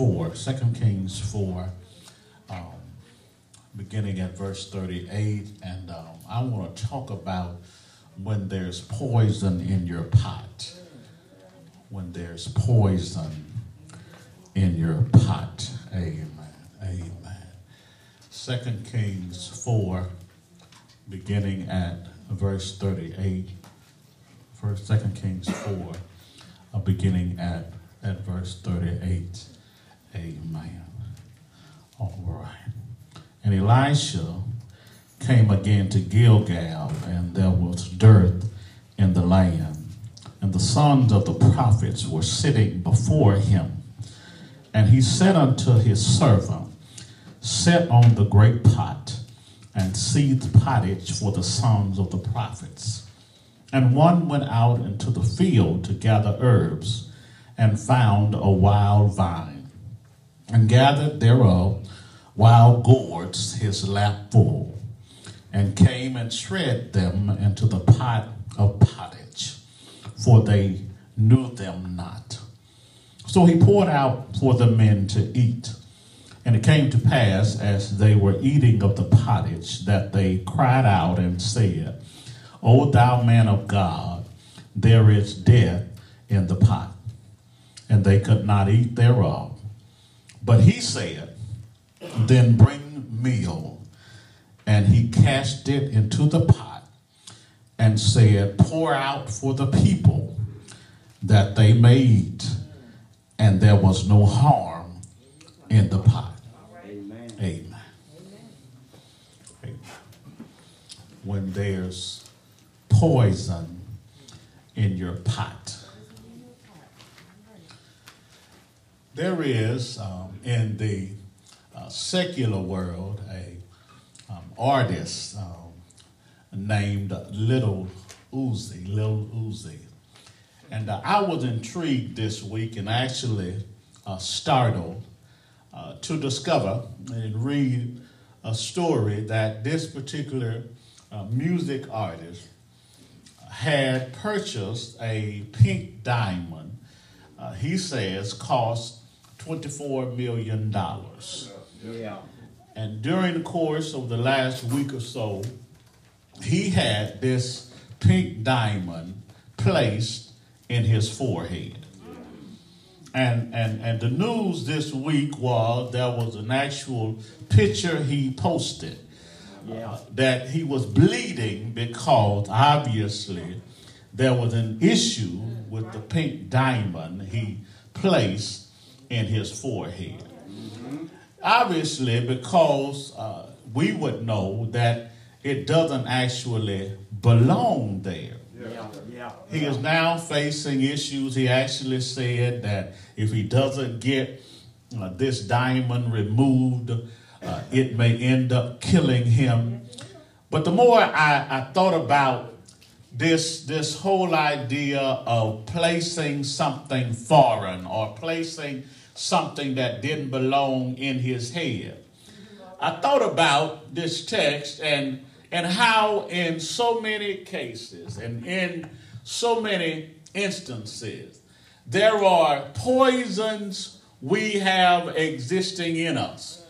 4, 2 Kings 4, um, beginning at verse 38. And um, I want to talk about when there's poison in your pot. When there's poison in your pot. Amen. Amen. 2 Kings 4, beginning at verse 38. First, 2 Kings 4, uh, beginning at, at verse 38. Amen. All right. And Elisha came again to Gilgal, and there was dearth in the land. And the sons of the prophets were sitting before him. And he said unto his servant, Set on the great pot and seethe pottage for the sons of the prophets. And one went out into the field to gather herbs, and found a wild vine, and gathered thereof wild gourds his lap full, and came and shred them into the pot of pottage, for they knew them not. So he poured out for the men to eat. And it came to pass, as they were eating of the pottage, that they cried out and said, O thou man of God, there is death in the pot. And they could not eat thereof. But he said, Then bring meal. And he cast it into the pot and said, Pour out for the people that they may eat. And there was no harm in the pot. Amen. Amen. Amen. When there's poison in your pot. There is um, in the uh, secular world a um, artist um, named Little Uzi, Little Uzi. And uh, I was intrigued this week and actually uh, startled uh, to discover and read a story that this particular uh, music artist had purchased a pink diamond, uh, he says cost $24 million. Yeah. And during the course of the last week or so, he had this pink diamond placed in his forehead. And, and, and the news this week was there was an actual picture he posted yeah. Uh, that he was bleeding because obviously there was an issue with the pink diamond he placed in his forehead. Mm-hmm. Obviously, because uh, we would know that it doesn't actually belong there. Yeah. Yeah. He is now facing issues. He actually said that if he doesn't get uh, this diamond removed, uh, it may end up killing him. But the more I, I thought about this, this whole idea of placing something foreign or placing something that didn't belong in his head, I thought about this text and, and how, in so many cases and in so many instances, there are poisons we have existing in us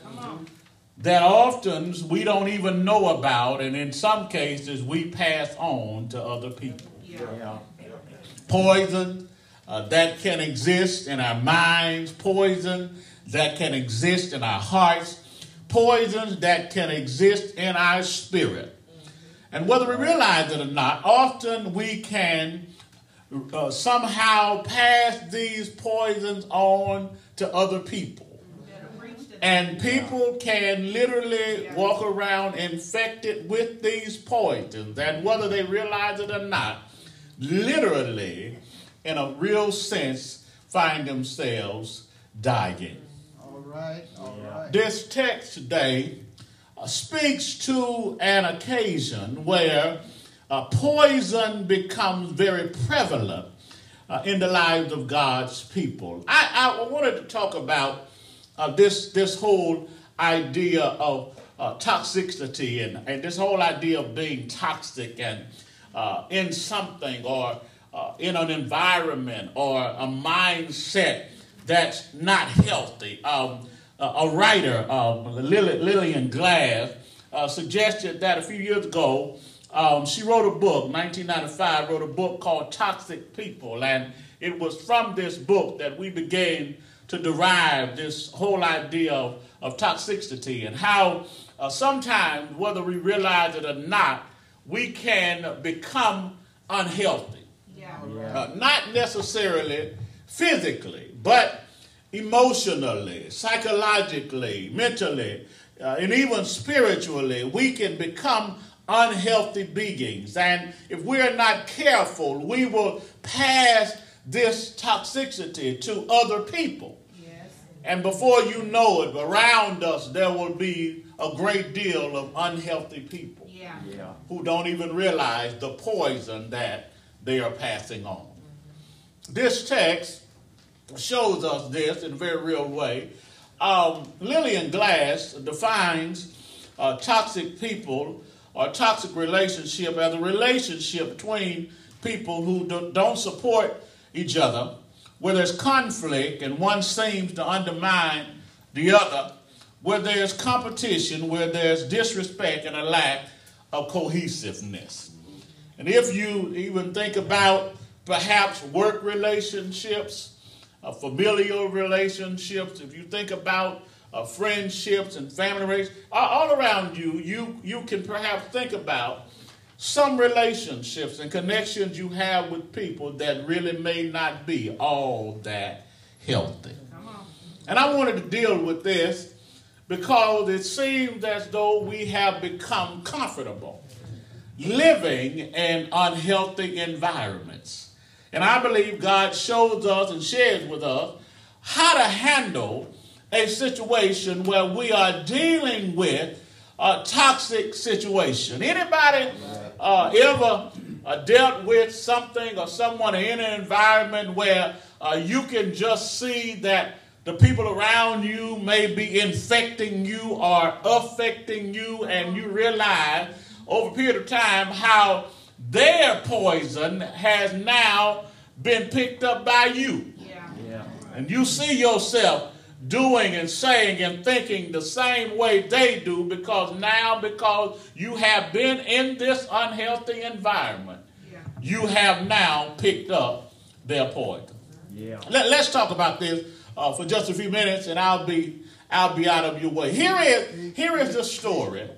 that often we don't even know about, and in some cases we pass on to other people. Yeah. Poison uh, that can exist in our minds, poison that can exist in our hearts, poisons that can exist in our spirit. And whether we realize it or not, often we can uh, somehow pass these poisons on to other people. And people can literally walk around infected with these poisons. And whether they realize it or not, literally, in a real sense, find themselves dying. All right, all right. This text today uh, speaks to an occasion where uh, poison becomes very prevalent uh, in the lives of God's people. I, I wanted to talk about uh, this, this whole idea of uh, toxicity and, and this whole idea of being toxic and uh, in something or uh, in an environment or a mindset that's not healthy. Um, a writer, um, Lillian Glass, uh, suggested that a few years ago, um, she wrote a book, 1995, wrote a book called Toxic People. And it was from this book that we began to derive this whole idea of, of toxicity and how uh, sometimes, whether we realize it or not, we can become unhealthy. Yeah. Uh, not necessarily physically, but emotionally, psychologically, mentally, uh, and even spiritually, we can become unhealthy beings. And if we're not careful, we will pass this toxicity to other people. And before you know it, around us there will be a great deal of unhealthy people yeah. Yeah. who don't even realize the poison that they are passing on. This text shows us this in a very real way. Um, Lillian Glass defines uh, toxic people or toxic relationship as a relationship between people who do, don't support each other, where there's conflict and one seems to undermine the other, where there's competition, where there's disrespect and a lack of cohesiveness. And if you even think about perhaps work relationships, uh, familial relationships, if you think about uh, friendships and family relationships, all around you, you, you can perhaps think about some relationships and connections you have with people that really may not be all that healthy. And I wanted to deal with this because it seems as though we have become comfortable living in unhealthy environments. And I believe God shows us and shares with us how to handle a situation where we are dealing with a toxic situation. Anybody uh, ever uh, dealt with something or someone in an environment where uh, you can just see that the people around you may be infecting you or affecting you, and you realize over a period of time how their poison has now been picked up by you. Yeah. yeah. And you see yourself doing and saying and thinking the same way they do because now, because you have been in this unhealthy environment, yeah. you have now picked up their poison. Yeah. Let, us talk about this uh, for just a few minutes, and I'll be I'll be out of your way. Here is here is the story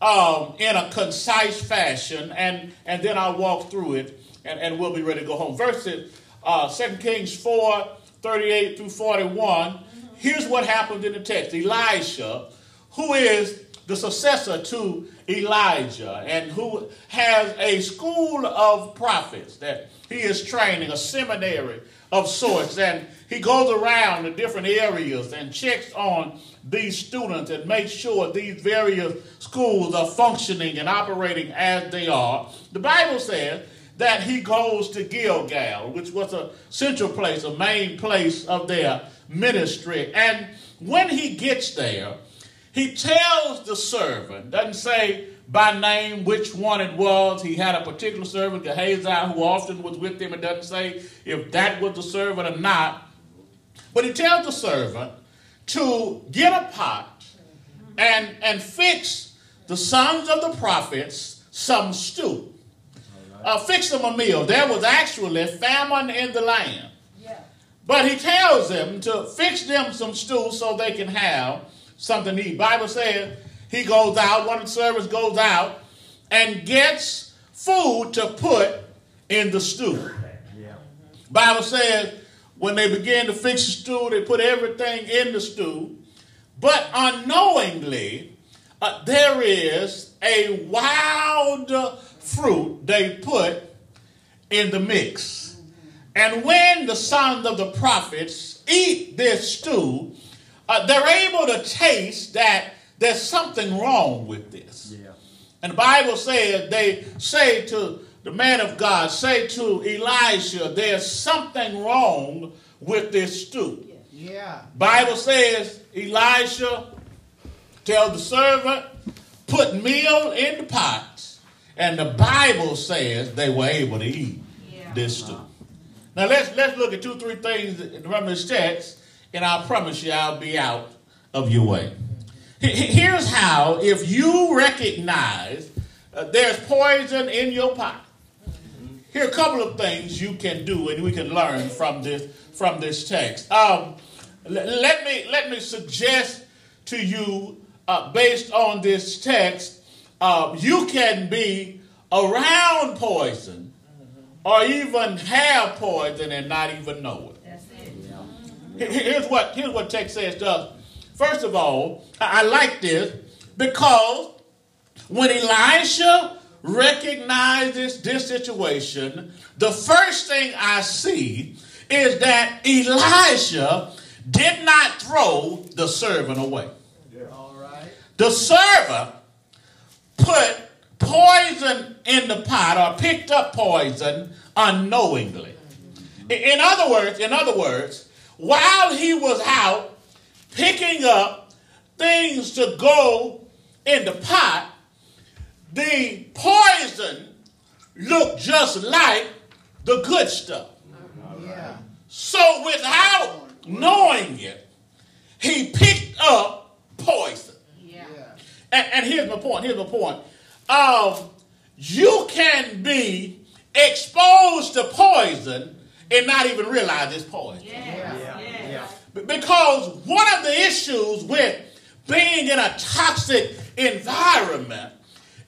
um, in a concise fashion, and and then I'll walk through it and, and we'll be ready to go home. Verses uh, 2 Kings 4 38 through 41. Here's what happened in the text Elisha, who is the successor to Elijah and who has a school of prophets that he is training, a seminary of sorts. And he goes around the different areas and checks on these students and makes sure these various schools are functioning and operating as they are. The Bible says that he goes to Gilgal, which was a central place, a main place of their ministry. And when he gets there, he tells the servant, doesn't say by name which one it was. He had a particular servant, Gehazi, who often was with him. It doesn't say if that was the servant or not. But he tells the servant to get a pot and, and fix the sons of the prophets some stew uh, fix them a meal. There was actually famine in the land. But he tells them to fix them some stew so they can have something to eat. Bible says he goes out, one of the servants goes out and gets food to put in the stew. Yeah. Bible says when they begin to fix the stew, they put everything in the stew. But unknowingly, uh, there is a wild fruit they put in the mix. And when the sons of the prophets eat this stew, uh, they're able to taste that there's something wrong with this. Yeah. And the Bible says, they say to the man of God, say to Elisha, there's something wrong with this stew. Yeah. Bible says, Elisha tell the servant, put meal in the pot and the Bible says they were able to eat yeah. this stew. Now let's let's look at two, three things from this text and I promise you I'll be out of your way. Here's how if you recognize uh, there's poison in your pot, here are a couple of things you can do and we can learn from this from this text. Um, let me let me suggest to you, uh, based on this text, uh, you can be around poison or even have poison and not even know it. Here's what here's what text says does. First of all, I like this because when Elisha recognizes this situation, the first thing I see is that Elisha did not throw the servant away. Yeah. All right. The servant put poison in the pot or picked up poison unknowingly. Mm-hmm. In other words, in other words, while he was out picking up things to go in the pot, the poison looked just like the good stuff. Yeah. So without knowing it, he picked up poison. Yeah. And, and here's my point. Here's my point. Um, you can be exposed to poison and not even realize it's poison. Yeah. Yeah. yeah. Because one of the issues with being in a toxic environment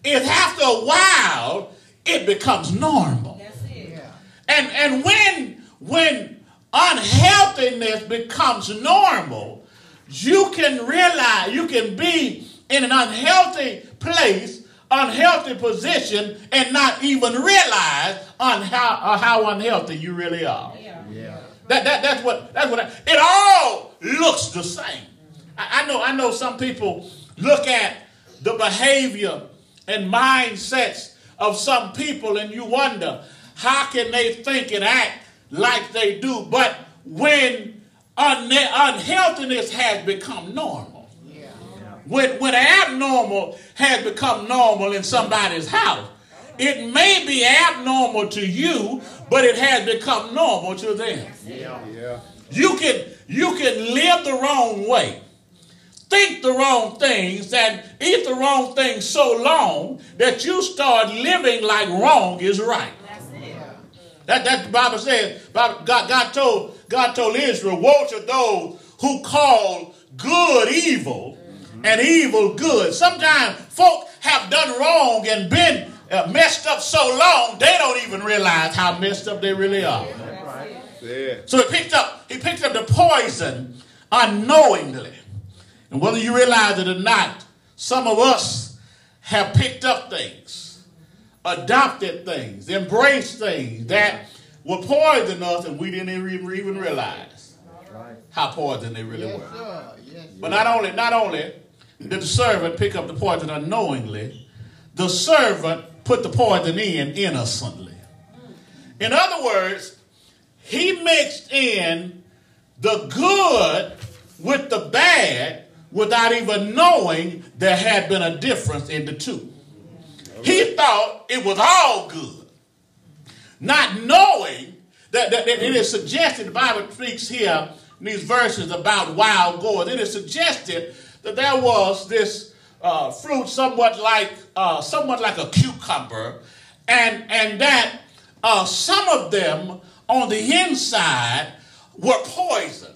is after a while it becomes normal. That's it. Yeah. And and when when unhealthiness becomes normal, you can realize you can be in an unhealthy place, unhealthy position, and not even realize on how, uh, how unhealthy you really are. Yeah. That, that, that's what that's what I, it all looks the same. I, I know I know some people look at the behavior and mindsets of some people and you wonder how can they think and act like they do. But when unhealthiness has become normal, yeah. when, when abnormal has become normal in somebody's house, it may be abnormal to you, but it has become normal to them. Yeah. Yeah. You can you can live the wrong way, think the wrong things, and eat the wrong things so long that you start living like wrong is right. That's it. That, that the Bible says, God, God, told, God told Israel, woe to those who call good evil and evil good. Sometimes folk have done wrong and been uh, messed up so long, they don't even realize how messed up they really are. So he picked up, he picked up the poison unknowingly. And whether you realize it or not, some of us have picked up things adopted things, embraced things that were poison us and we didn't even realize how poison they really yes, were. Yes, but not only, not only did the servant pick up the poison unknowingly, the servant put the poison in innocently. In other words, he mixed in the good with the bad without even knowing there had been a difference in the two. He thought it was all good, not knowing that, that, that it is suggested, the Bible speaks here in these verses about wild gourds, it is suggested that there was this uh, fruit somewhat like uh, somewhat like a cucumber, and and that uh, some of them on the inside were poison.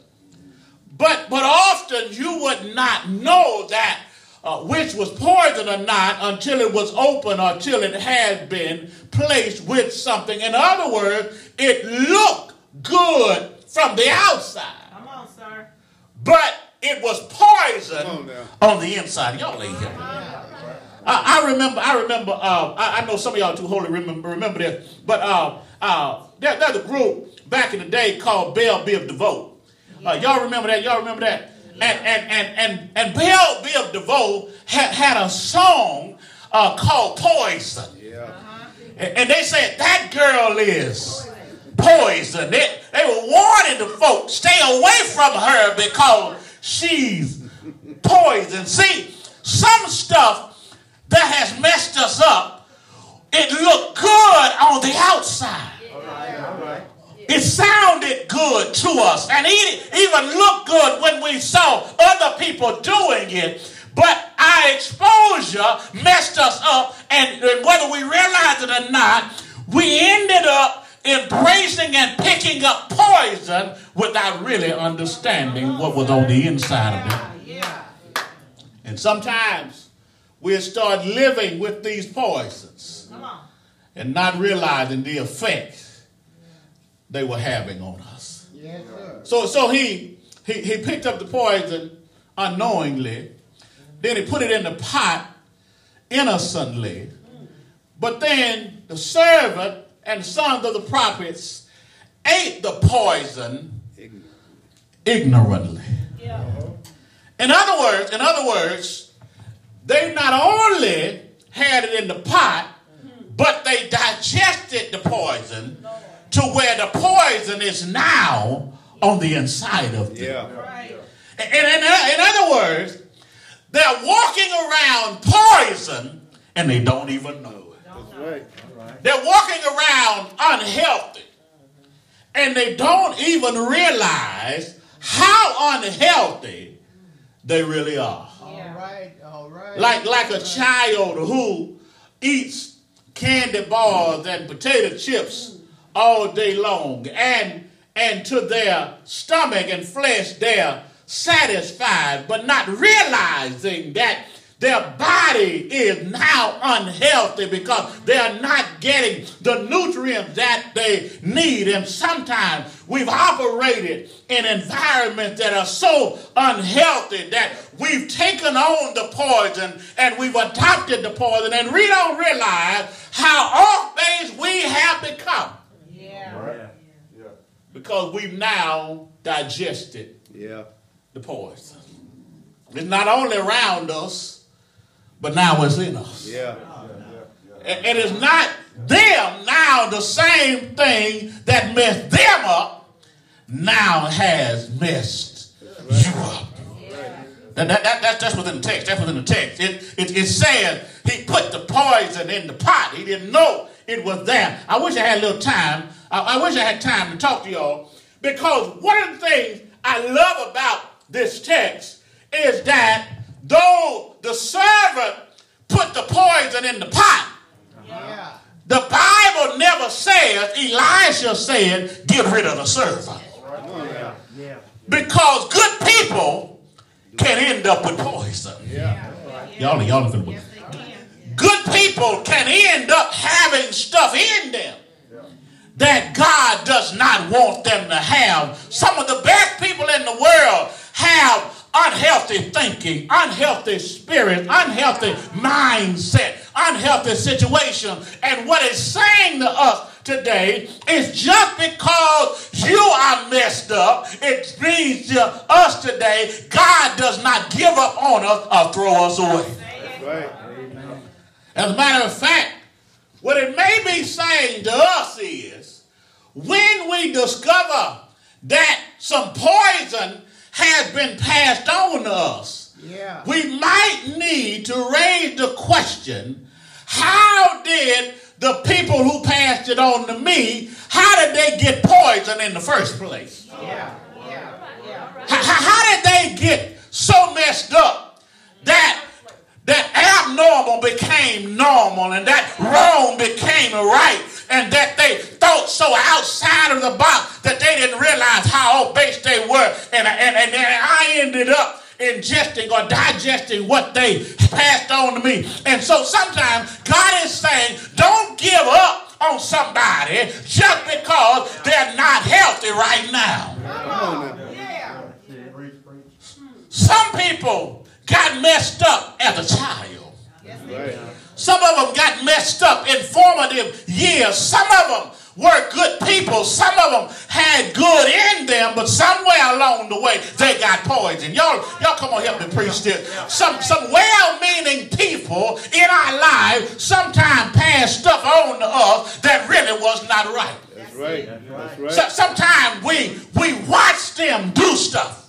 But but often you would not know that uh, which was poison or not until it was open or until it had been placed with something. In other words, it looked good from the outside. Come on, sir. But it was poison on, on, the inside. Y'all ain't here. I, I remember. I remember. Uh, I, I, know some of y'all too holy remember remember this, but uh, uh, there, there's a group back in the day called Bell Biv DeVoe. Uh, y'all remember that? Y'all remember that? and and and and, and Bell Biv DeVoe had, had a song uh, called Poison. Yeah. Uh-huh. And, and, they said that girl is poison. They, they were warning the folks, stay away from her because she's poison. See, some stuff that has messed us up, it looked good on the outside. All right, all right. It sounded good to us and it even looked good when we saw other people doing it. But our exposure messed us up, and whether we realized it or not, we ended up embracing and picking up poison without really understanding what was on the inside of it. And sometimes we'll start living with these poisons and not realizing the effect they were having on us. Yes, sir. So, so he, he, he picked up the poison unknowingly, then he put it in the pot innocently. But then the servant and sons of the prophets ate the poison ignorantly. In other words, in other words, they not only had it in the pot, mm-hmm. but they digested the poison to where the poison is now on the inside of them. Yeah. And in, in other words, they're walking around poison and they don't even know it. That's right. They're walking around unhealthy and they don't even realize how unhealthy they really are. All right, all right. Like, like a child who eats candy bars and potato chips all day long and and to their stomach and flesh they're satisfied but not realizing that their body is now unhealthy because they're not getting the nutrients that they need. And sometimes we've operated in environments that are so unhealthy that we've taken on the poison and we've adopted the poison and we don't realize how off base we have become because we've now digested Yeah. the poison. It's not only around us, but now it's in us. Yeah. And and it's not them now, the same thing that messed them up now has messed you up. That, that, that, that's just within the text. That's within the text. It, it, it says he put the poison in the pot. He didn't know it was there. I wish I had a little time. I, I wish I had time to talk to y'all because one of the things I love about this text is that though the servant put the poison in the pot, Yeah. the Bible never says, Elisha said, get rid of the servant. Because good people can end up with poison. Y'all, y'all are gonna- Good people can end up having stuff in them that God does not want them to have. Some of the best people in the world have unhealthy thinking, unhealthy spirit, unhealthy mindset, unhealthy situation. And what it's saying to us today is just because you are messed up, it means to us today, God does not give up on us or throw us away. Right. As a matter of fact, what it may be saying to us is when we discover that some poison has been passed on to us, Yeah. we might need to raise the question how did the people who passed it on to me, how did they get poison in the first place? Yeah. Yeah. How, how- how did they get so messed up that that abnormal became normal and that wrong became right and that they thought so outside of the box that they didn't realize how obese they were and, and, and, and I ended up ingesting or digesting what they passed on to me. And so sometimes God is saying, don't give up on somebody just because they're not healthy right now. Now. Some people got messed up as a child. Right. Some of them got messed up in formative years. Some of them were good people. Some of them had good in them, but somewhere along the way they got poisoned. Y'all, y'all come on, help me preach this. Some some well-meaning people in our lives sometimes pass stuff on to us that really was not right. That's right. That's right. So, sometimes we we watch them do stuff.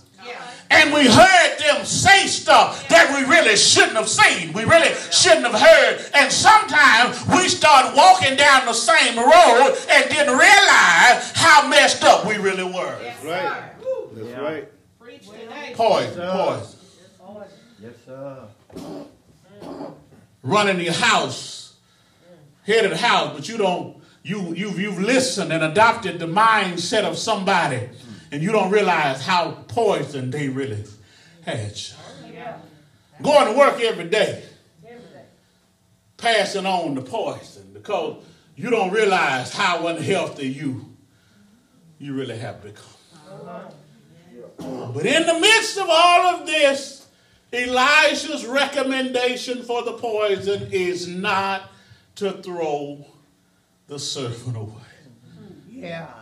And we heard them say stuff that we really shouldn't have seen, we really shouldn't have heard. And sometimes we start walking down the same road and didn't realize how messed up we really were. Yes, Right. That's Yeah. right. Preach today. Poison, poison. Yes, sir. Running your house, head of the house, but you don't, you, you've, you've listened and adopted the mindset of somebody, and you don't realize how poison they really had you. Going to work every day, passing on the poison because you don't realize how unhealthy you you really have become. But in the midst of all of this, Elijah's recommendation for the poison is not to throw the servant away. Yeah, yeah.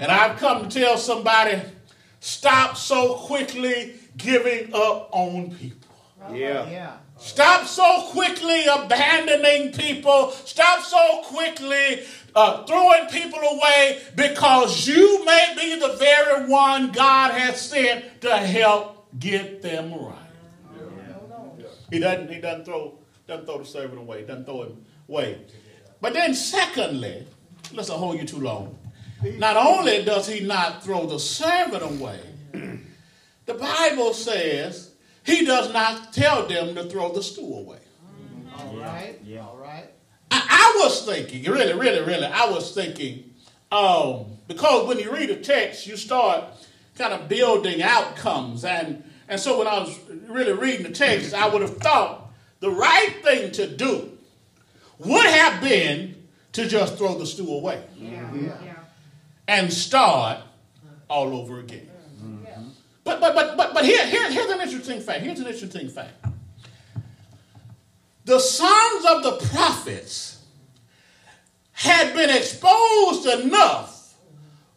And I've come to tell somebody stop so quickly giving up on people. Yeah. Yeah. Stop so quickly abandoning people. Stop so quickly uh, throwing people away because you may be the very one God has sent to help get them right. He doesn't. He doesn't throw. Doesn't throw the servant away. Doesn't throw him away. But then, secondly, let's not hold you too long. Not only does he not throw the servant away, the Bible says he does not tell them to throw the stool away. All right. Yeah. All right. I, I was thinking, really, really, really, I was thinking, um, because when you read a text, you start kind of building outcomes. And, and so when I was really reading the text, I would have thought the right thing to do would have been to just throw the stool away Yeah. Mm-hmm. Yeah. And start all over again. But but but but but here, here here's an interesting fact. Here's an interesting fact. The sons of the prophets had been exposed enough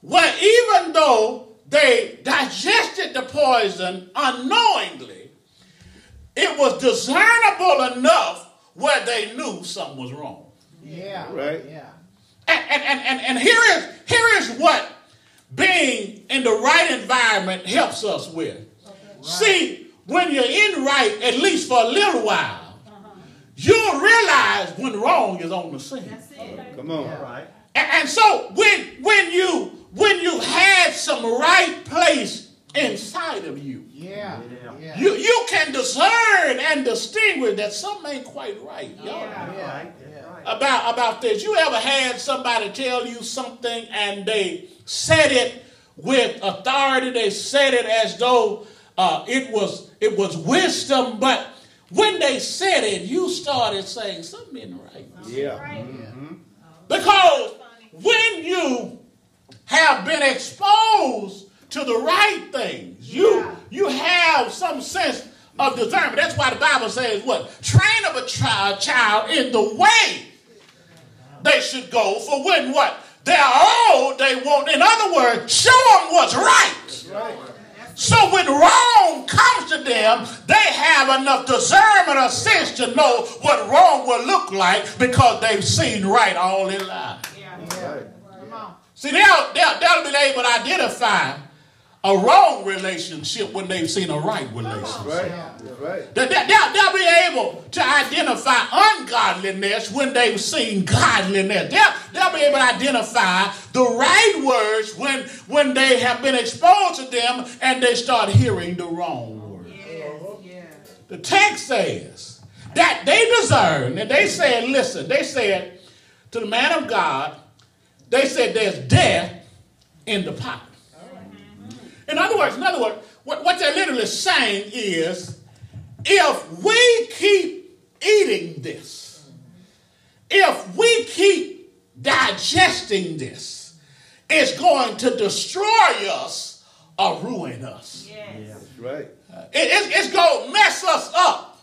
where even though they digested the poison unknowingly, it was discernible enough where they knew something was wrong. Yeah. Right. Yeah. And, and, and, and, and here, is, here is what being in the right environment helps us with. See, when you're in right, at least for a little while, you'll realize when wrong is on the scene. Come on. All right. And, and so when when you when you had some right place inside of you, Yeah. Yeah. Yeah. you you can discern and distinguish that something ain't quite right. Y'all. Yeah. All Yeah. Right. That's right. about about this. You ever had somebody tell you something and they said it with authority? They said it as though uh, it was it was wisdom, but when they said it, you started saying something ain't right. Yeah. Because when you have been exposed to the right things, you Yeah. you have some sense of discernment. That's why the Bible says what? Train up a child, child in the way they should go for when what? They're old, they won't. In other words, show them what's right. Right. So when wrong comes to them, they have enough discernment or sense to know what wrong will look like because they've seen right all their life. Yeah. Right. See, they'll, they'll, they'll be able to identify a wrong relationship when they've seen a right relationship. Right. Right. They- they- They'll, they'll be able to identify ungodliness when they've seen godliness. They'll, they'll be able to identify the right words when, when they have been exposed to them and they start hearing the wrong words. Yes. Yes. The text says that they discerned, and they said, listen, they said to the man of God, they said there's death in the pot. In other words, in other words, what, what they're literally saying is if we keep eating this, if we keep digesting this, it's going to destroy us or ruin us. Yes. That's right. It- it's, it's going to mess us up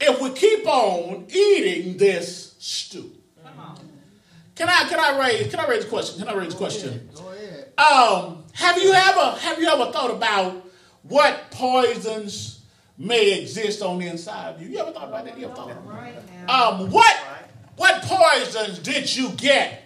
if we keep on eating this stew. Come on. Can I can I raise can I raise a question? Can I raise a question? Go ahead. Um, have you ever have you ever thought about what poisons may exist on the inside of you? You ever thought about that? You ever thought about Right um, what what poisons did you get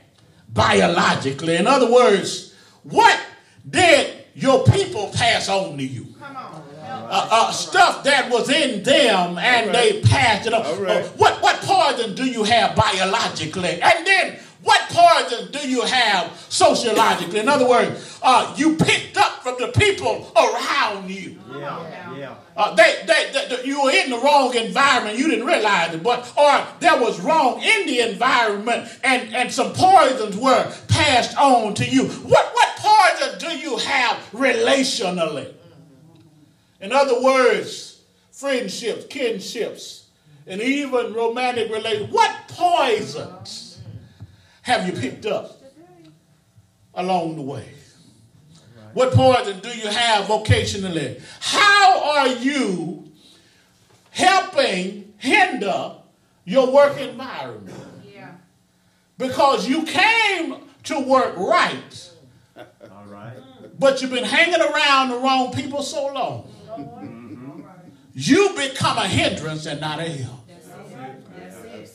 biologically? In other words, what did your people pass on to you? Come on. Uh, uh, stuff that was in them and they passed it on. All right. Uh, what, what poison do you have biologically? And then what poison do you have sociologically? In other words, uh, you picked up from the people around you. Yeah. Yeah. Uh, they, they, they, you were in the wrong environment. You didn't realize it, but or there was wrong in the environment, and, and some poisons were passed on to you. What what poison do you have relationally? In other words, friendships, kinships, and even romantic relations. What poisons have you picked up along the way? What poison do you have vocationally? How are you helping hinder your work environment? Yeah. Because you came to work right, All right. but you've been hanging around the wrong people so long. You become a hindrance and not a help.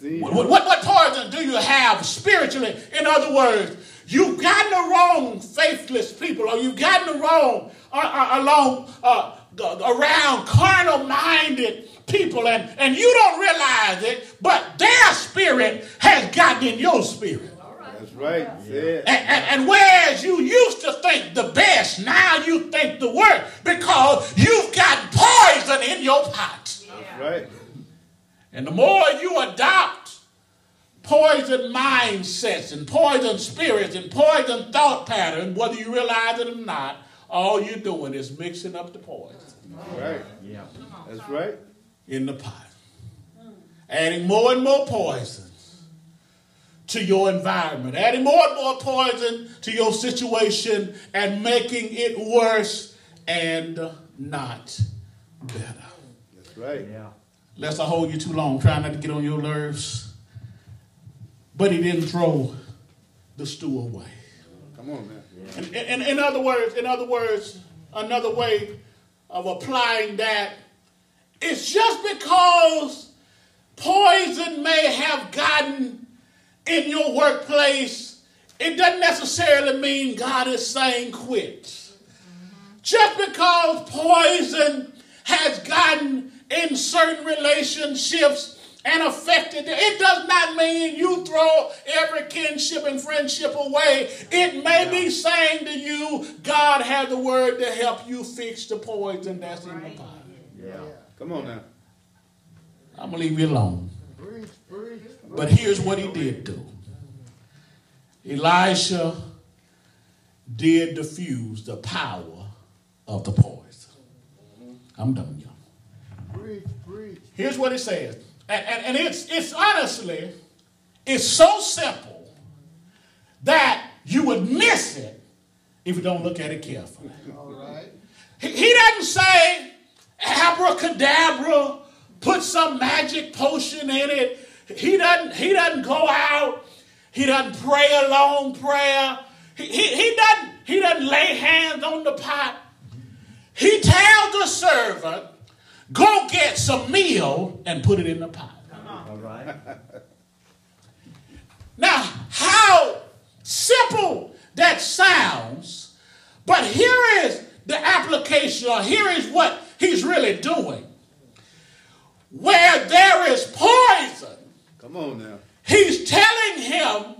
I've What, what, what poison do you have spiritually? In other words, you've gotten the wrong faithless people, or you've gotten the wrong uh, uh, along uh, around carnal-minded people, and, and you don't realize it, but their spirit has gotten in your spirit. That's right. Say it. And, and, and whereas you used to think the best, now you think the worst because you've got poison in your pot. That's right. And the more you adopt poison mindsets and poison spirits and poison thought patterns, whether you realize it or not, all you're doing is mixing up the poison Right. Yeah. That's right. in the pot. Adding more and more poison to your environment, adding more and more poison to your situation and making it worse and not better. That's right. Yeah. Lest I hold you too long, trying not to get on your nerves. But he didn't throw the stew away. Come on, man. In, in, in other words, in other words, another way of applying that, it's just because poison may have gotten in your workplace, it doesn't necessarily mean God is saying quit. Just because poison has gotten in certain relationships and affected it, it does not mean you throw every kinship and friendship away. It may be saying to you, God has the word to help you fix the poison that's in the pot. Yeah. Come on now. I'm going to leave you alone. Preach, preach. But here's what he did do Elisha did diffuse the power of the poison. I'm done, y'all. Here's what it says. And, and, and it's, it's honestly, it's so simple that you would miss it if you don't look at it carefully. All right. He, he doesn't say abracadabra, put some magic potion in it. He doesn't, he doesn't go out. He doesn't pray a long prayer. He, he, he, doesn't, he doesn't lay hands on the pot. He tells the servant, go get some meal and put it in the pot. All right. Now, how simple that sounds, but here is the application, or here is what he's really doing. Where there is poison, Come on now. he's telling him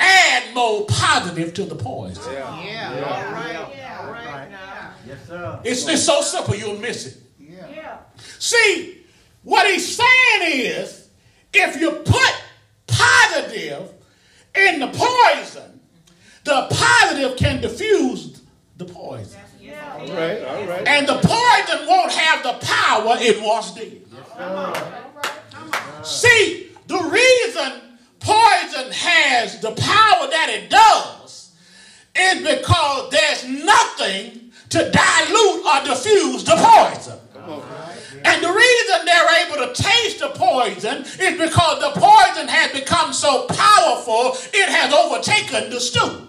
add more positive to the poison. Yeah. Yeah. Yeah. All right. Yeah. All right Right. Yes, sir. It's, it's so simple, you'll miss it. Yeah. Yeah. See, what he's saying is if you put positive in the poison, the positive can diffuse the poison. All right. All right. And the poison won't have the power it once did. See, the reason poison has the power that it does is because there's nothing to dilute or diffuse the poison. And the reason they're able to taste the poison is because the poison has become so powerful, it has overtaken the stew.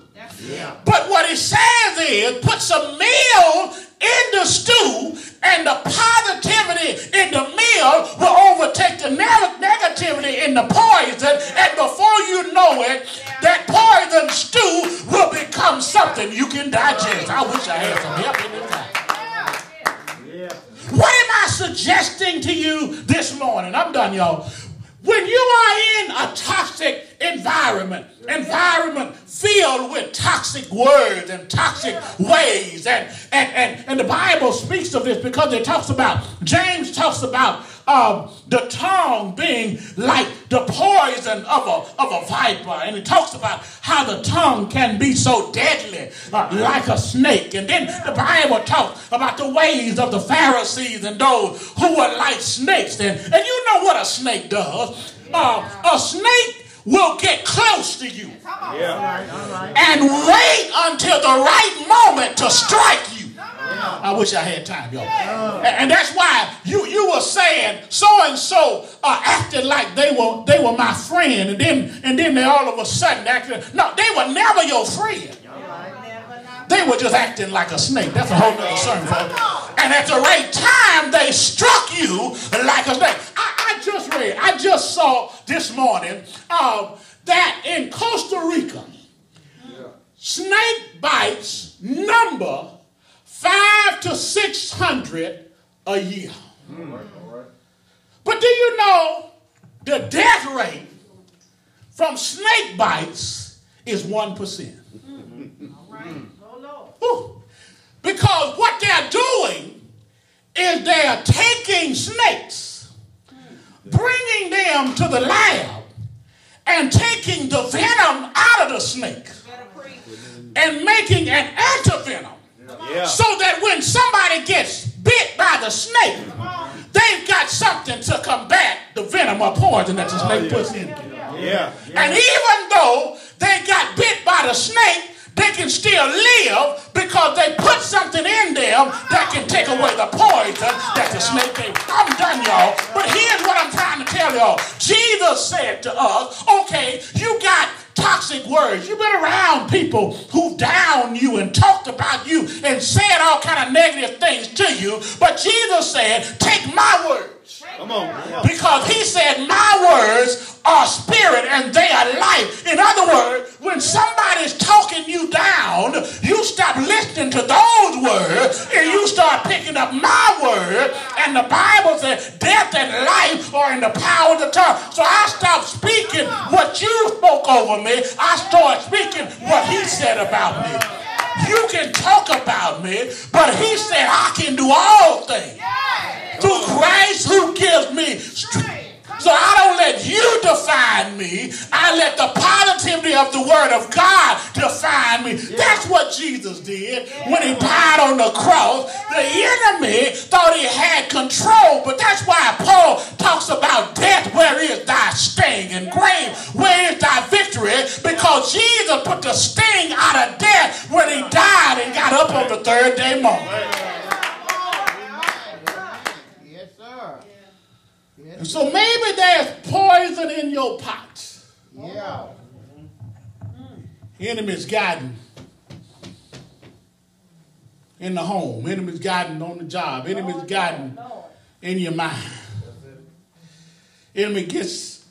But what it says is put some meal in the stew, and the positivity in the meal will overtake the neg- negativity in the poison. And before you know it, that poison stew will become something you can digest. I wish I had some help in this time. Suggesting to you this morning, I'm done, y'all. When you are in a toxic environment, environment filled with toxic words and toxic ways, and, and, and, and the Bible speaks of this because it talks about, James talks about um, the tongue being like the poison of a, of a viper. And it talks about how the tongue can be so deadly, uh, like a snake. And then the Bible talks about the ways of the Pharisees and those who were like snakes. And, and you know what a snake does. Uh, a snake will get close to you Yeah. and wait until the right moment to strike you. I wish I had time, y'all. And, that's why you you were saying so and so uh, acted like they were they were my friend, and then and then they all of a sudden acted. No, they were never your friend. They were just acting like a snake. That's a whole nother sermon, folks. And at the right time, they struck you like a snake. I, I just read, I just saw this morning um, that in Costa Rica, snake bites number five to six hundred a year. But do you know the death rate from snake bites is one percent? Whew. Because what they're doing is they're taking snakes, bringing them to the lab, and taking the venom out of the snake and making an antivenom. Yeah. So that when somebody gets bit by the snake, they've got something to combat the venom or poison that the oh, snake puts in them. Yeah. And even though they got bit by the snake, they can still live because they put something in them that can take away the poison that the snake gave. I'm done, y'all. But here's what I'm trying to tell y'all. Jesus said to us, okay, you got toxic words. You've been around people who down you and talked about you and said all kind of negative things to you. But Jesus said, take my words. Come on. Because he said, My words are spirit and they are life. In other words, when somebody's talking you down, you stop listening to those words and you start picking up my word. And the Bible says, Death and life are in the power of the tongue. So I stopped speaking what you spoke over me. I started speaking what he said about me. You can talk about me, but he said, I can do all things through Christ who gives me strength. So I don't let you define me. I let the positivity of the word of God define me. That's what Jesus did when he died on the cross. The enemy thought he had control, but that's why Paul talks about death. Where is thy sting? And grave, where is thy victory? Because Jesus put the sting out of death when he died and got up on the third day morning. Yes, sir. And so maybe there's poison in your pot. Yeah. Enemies guiding in the home. Enemies guiding on the job. Enemies guiding in your mind. Enemy gets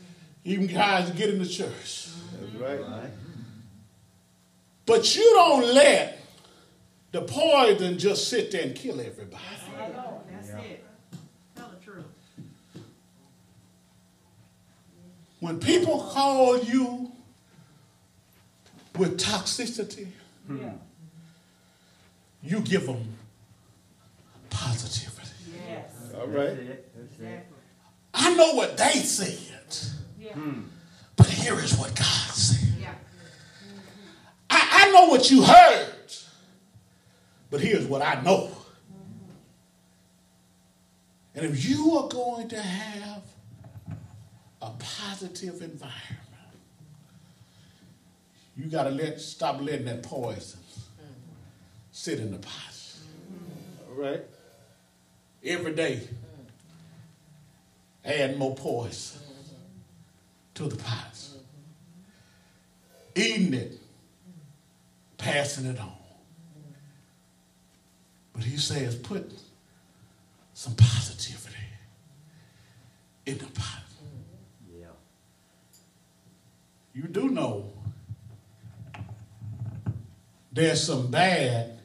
even guys get in the church. That's right. But you don't let the poison just sit there and kill everybody. That's it. Tell the truth. When people call you with toxicity, Yeah. you give them positivity. Yes. All right. That's it. That's it. I know what they said, Yeah. Hmm. but here is what God said. Yeah. I, I know what you heard, but here's what I know. Mm-hmm. And if you are going to have a positive environment, you got to let stop letting that poison sit in the pot. All right. Every day, add more poison to the pot. Eating it, passing it on. But he says, put some positivity in the pot. Yeah. You do know there's some bad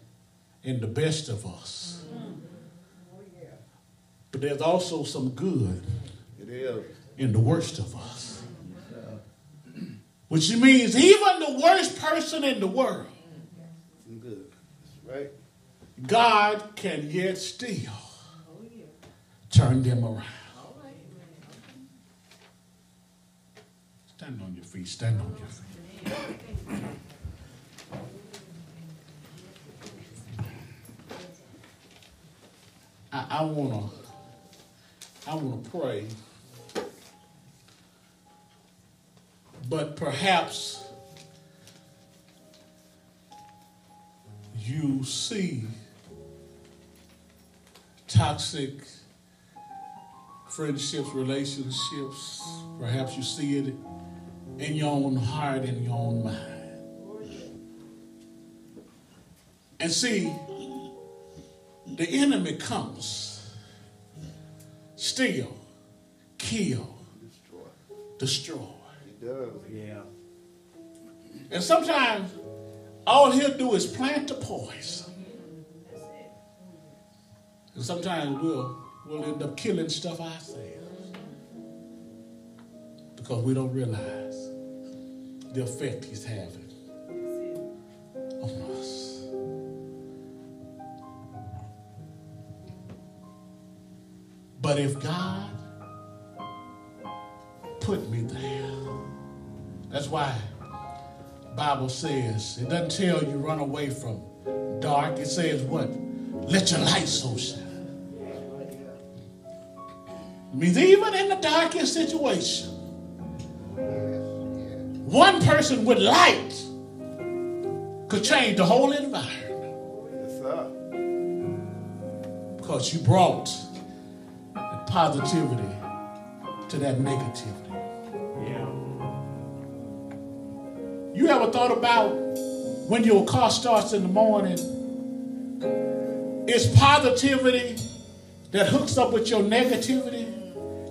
in the best of us. But there's also some good It is. in the worst of us. Which means even the worst person in the world, good. Right. God can yet still turn them around. Stand on your feet, stand on your feet. I, I wanna I wanna pray. But perhaps you see toxic friendships, relationships. Perhaps you see it in your own heart, in your own mind. And see, the enemy comes, steal, kill, Destroy. destroy. He does. Yeah. And sometimes all he'll do is plant the poison. And sometimes we'll, we'll end up killing stuff ourselves because we don't realize the effect he's having on us. But if God put me there, that's why Bible says it doesn't tell you run away from dark. It says what? Let your light so shine. It means even in the darkest situation, one person with light could change the whole environment Yes, sir. because you brought the positivity to that negativity. Yeah. You ever thought about when your car starts in the morning? It's positivity that hooks up with your negativity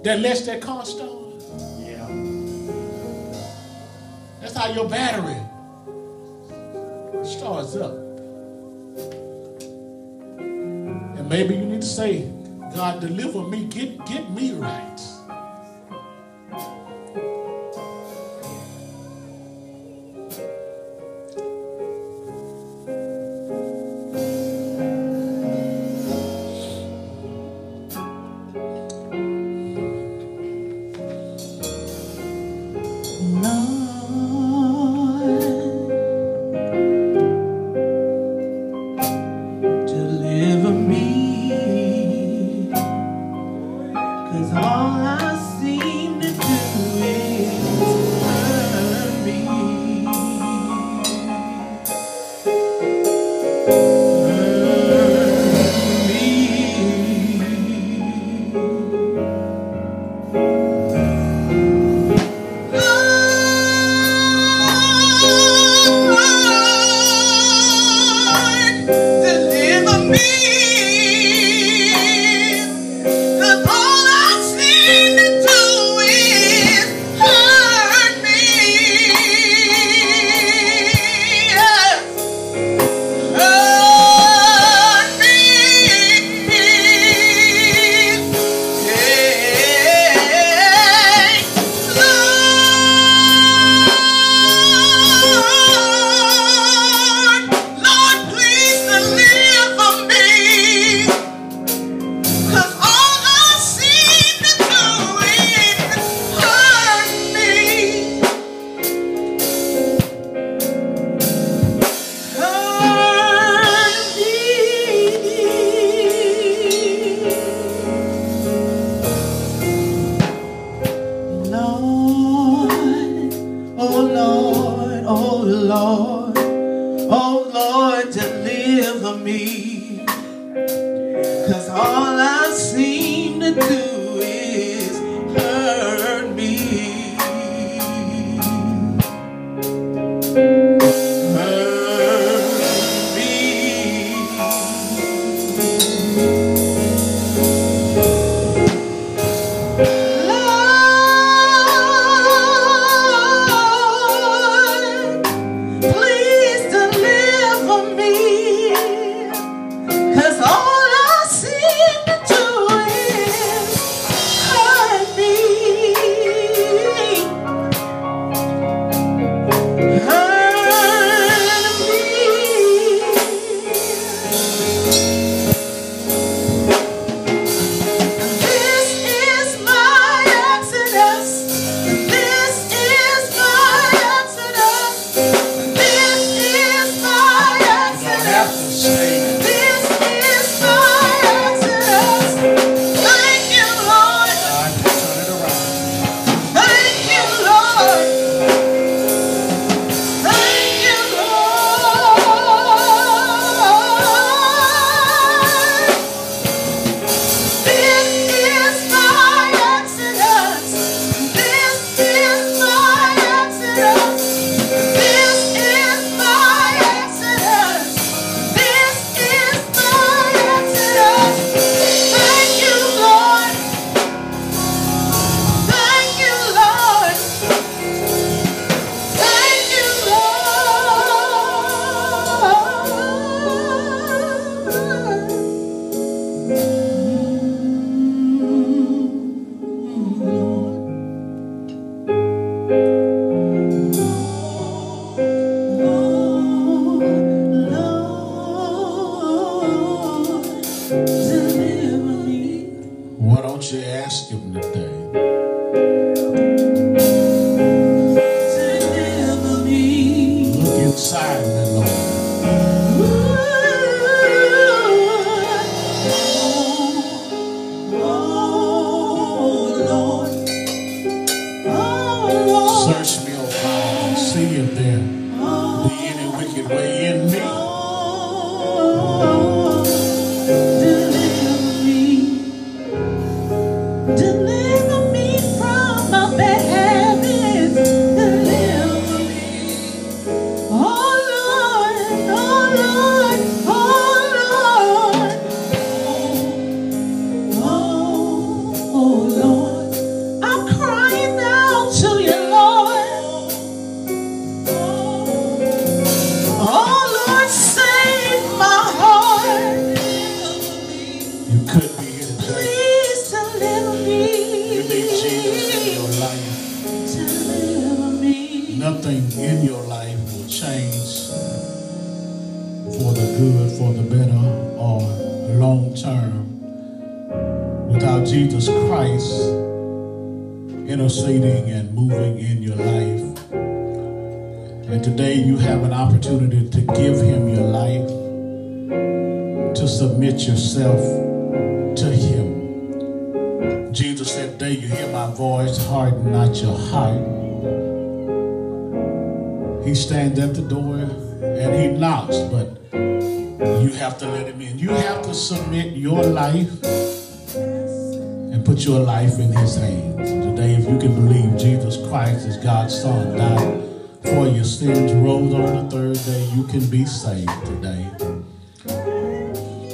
that lets that car start. That's how your battery starts up. And maybe you need to say, God, deliver me, get, get me right.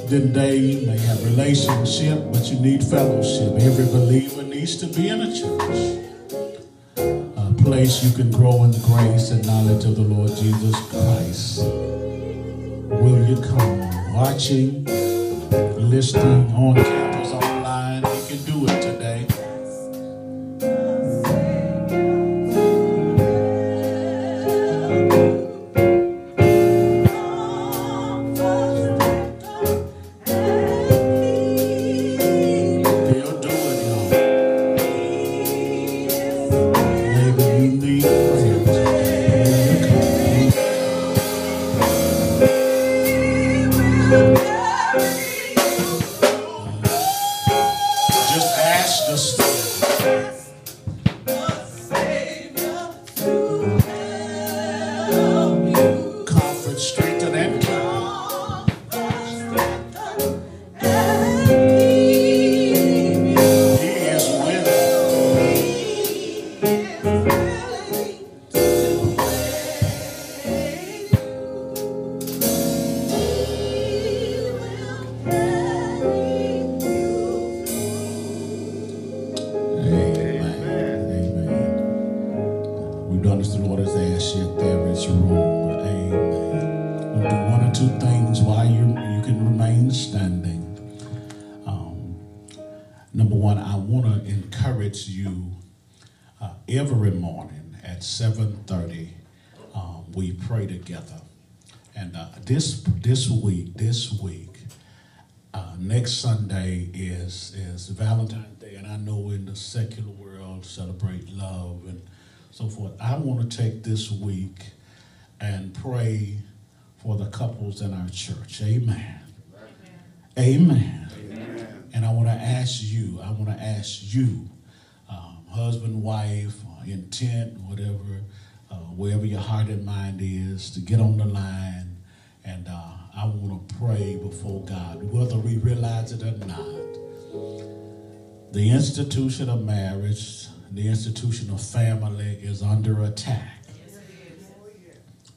Today, you may have relationship, but you need fellowship. Every believer needs to be in a church a place you can grow in the grace and knowledge of the Lord Jesus Christ. Will you come watching, listening on the world celebrate love and so forth. I want to take this week and pray for the couples in our church. Amen. Amen. And I want to ask you. I want to ask you, um, husband, wife, uh, intent, whatever, uh, wherever your heart and mind is, to get on the line and. Uh, I want to pray before God, whether we realize it or not. The institution of marriage, the institution of family is under attack.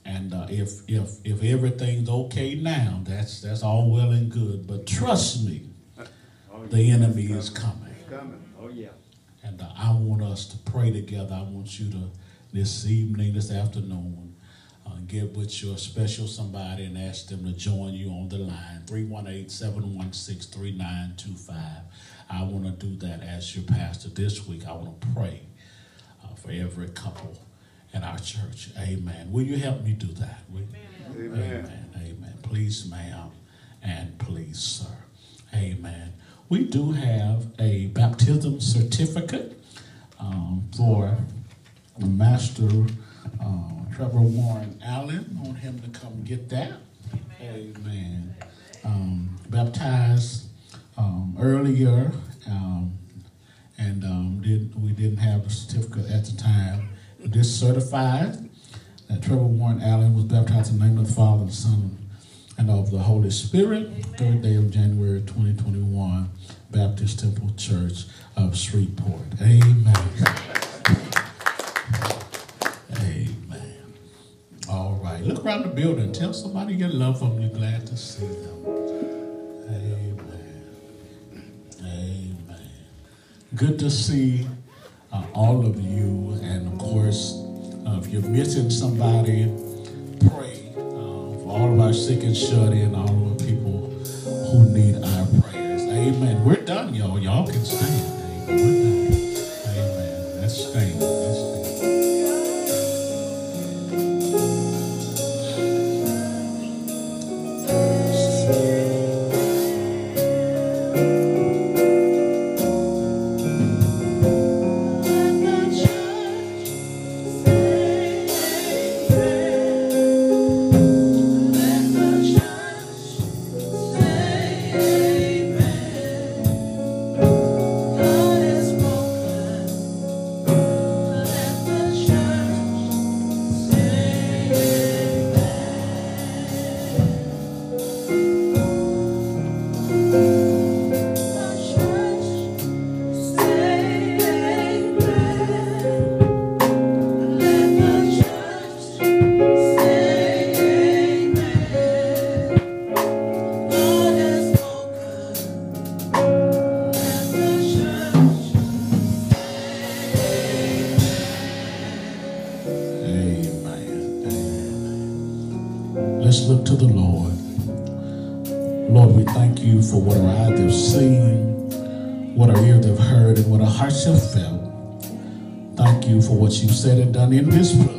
And uh, if if if everything's okay now, that's that's all well and good. But trust me, the enemy is coming. Coming. Oh, yeah. And uh, I want us to pray together. I want you to, this evening, this afternoon, uh, get with your special somebody and ask them to join you on the line 318 716 3925. I want to do that as your pastor this week. I want to pray uh, for every couple in our church. Amen. Will you help me do that? Will? Amen. Amen. Amen. Please, ma'am, and please, sir. Amen. we do have a baptism certificate um, for Master uh, Trevor Warren Allen. I want him to come get that. Amen. Um, baptized um, earlier, um, and um, did, we didn't have a certificate at the time. This certified that Trevor Warren Allen was baptized in the name of the Father, the Son, and of the Holy Spirit, third day of January 2021, Baptist Temple Church of Shreveport. Amen. Amen. All right. Look around the building. Tell somebody you love them. You're glad to see them. Amen. Good to see uh, all of you. And of course, uh, if you're missing somebody, pray uh, for all of our sick and shut in, all of the people who need our prayers. Amen. We're done, y'all. Y'all can stand. Amen. Amen. Let's stand. You said and done in this place.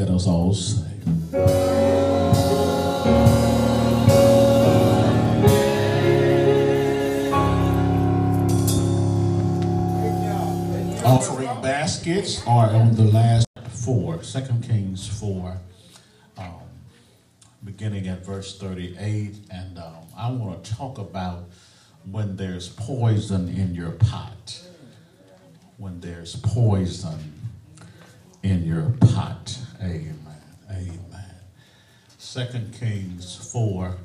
Let us all say. Offering baskets are on the last four, Second Kings 4, um, beginning at verse 38. And um, I want to talk about when there's poison in your pot. When there's poison in your pot. Amen. Amen. Second Kings 4,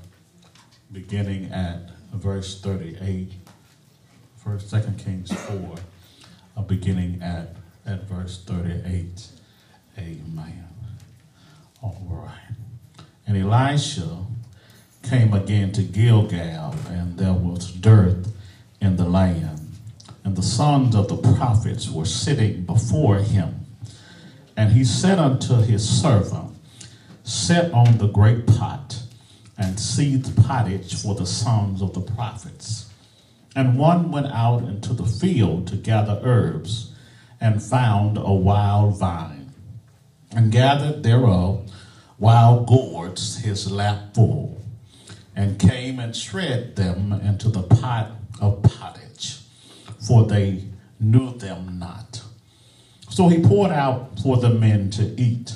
beginning at verse 38. First, Second Kings 4, uh, beginning at, at verse 38. Amen. All right. And Elisha came again to Gilgal, and there was dearth in the land. And the sons of the prophets were sitting before him. And he said unto his servant, Set on the great pot, and seethe pottage for the sons of the prophets. And one went out into the field to gather herbs, and found a wild vine, and gathered thereof wild gourds his lap full, and came and shred them into the pot of pottage, for they knew them not. So he poured out for the men to eat.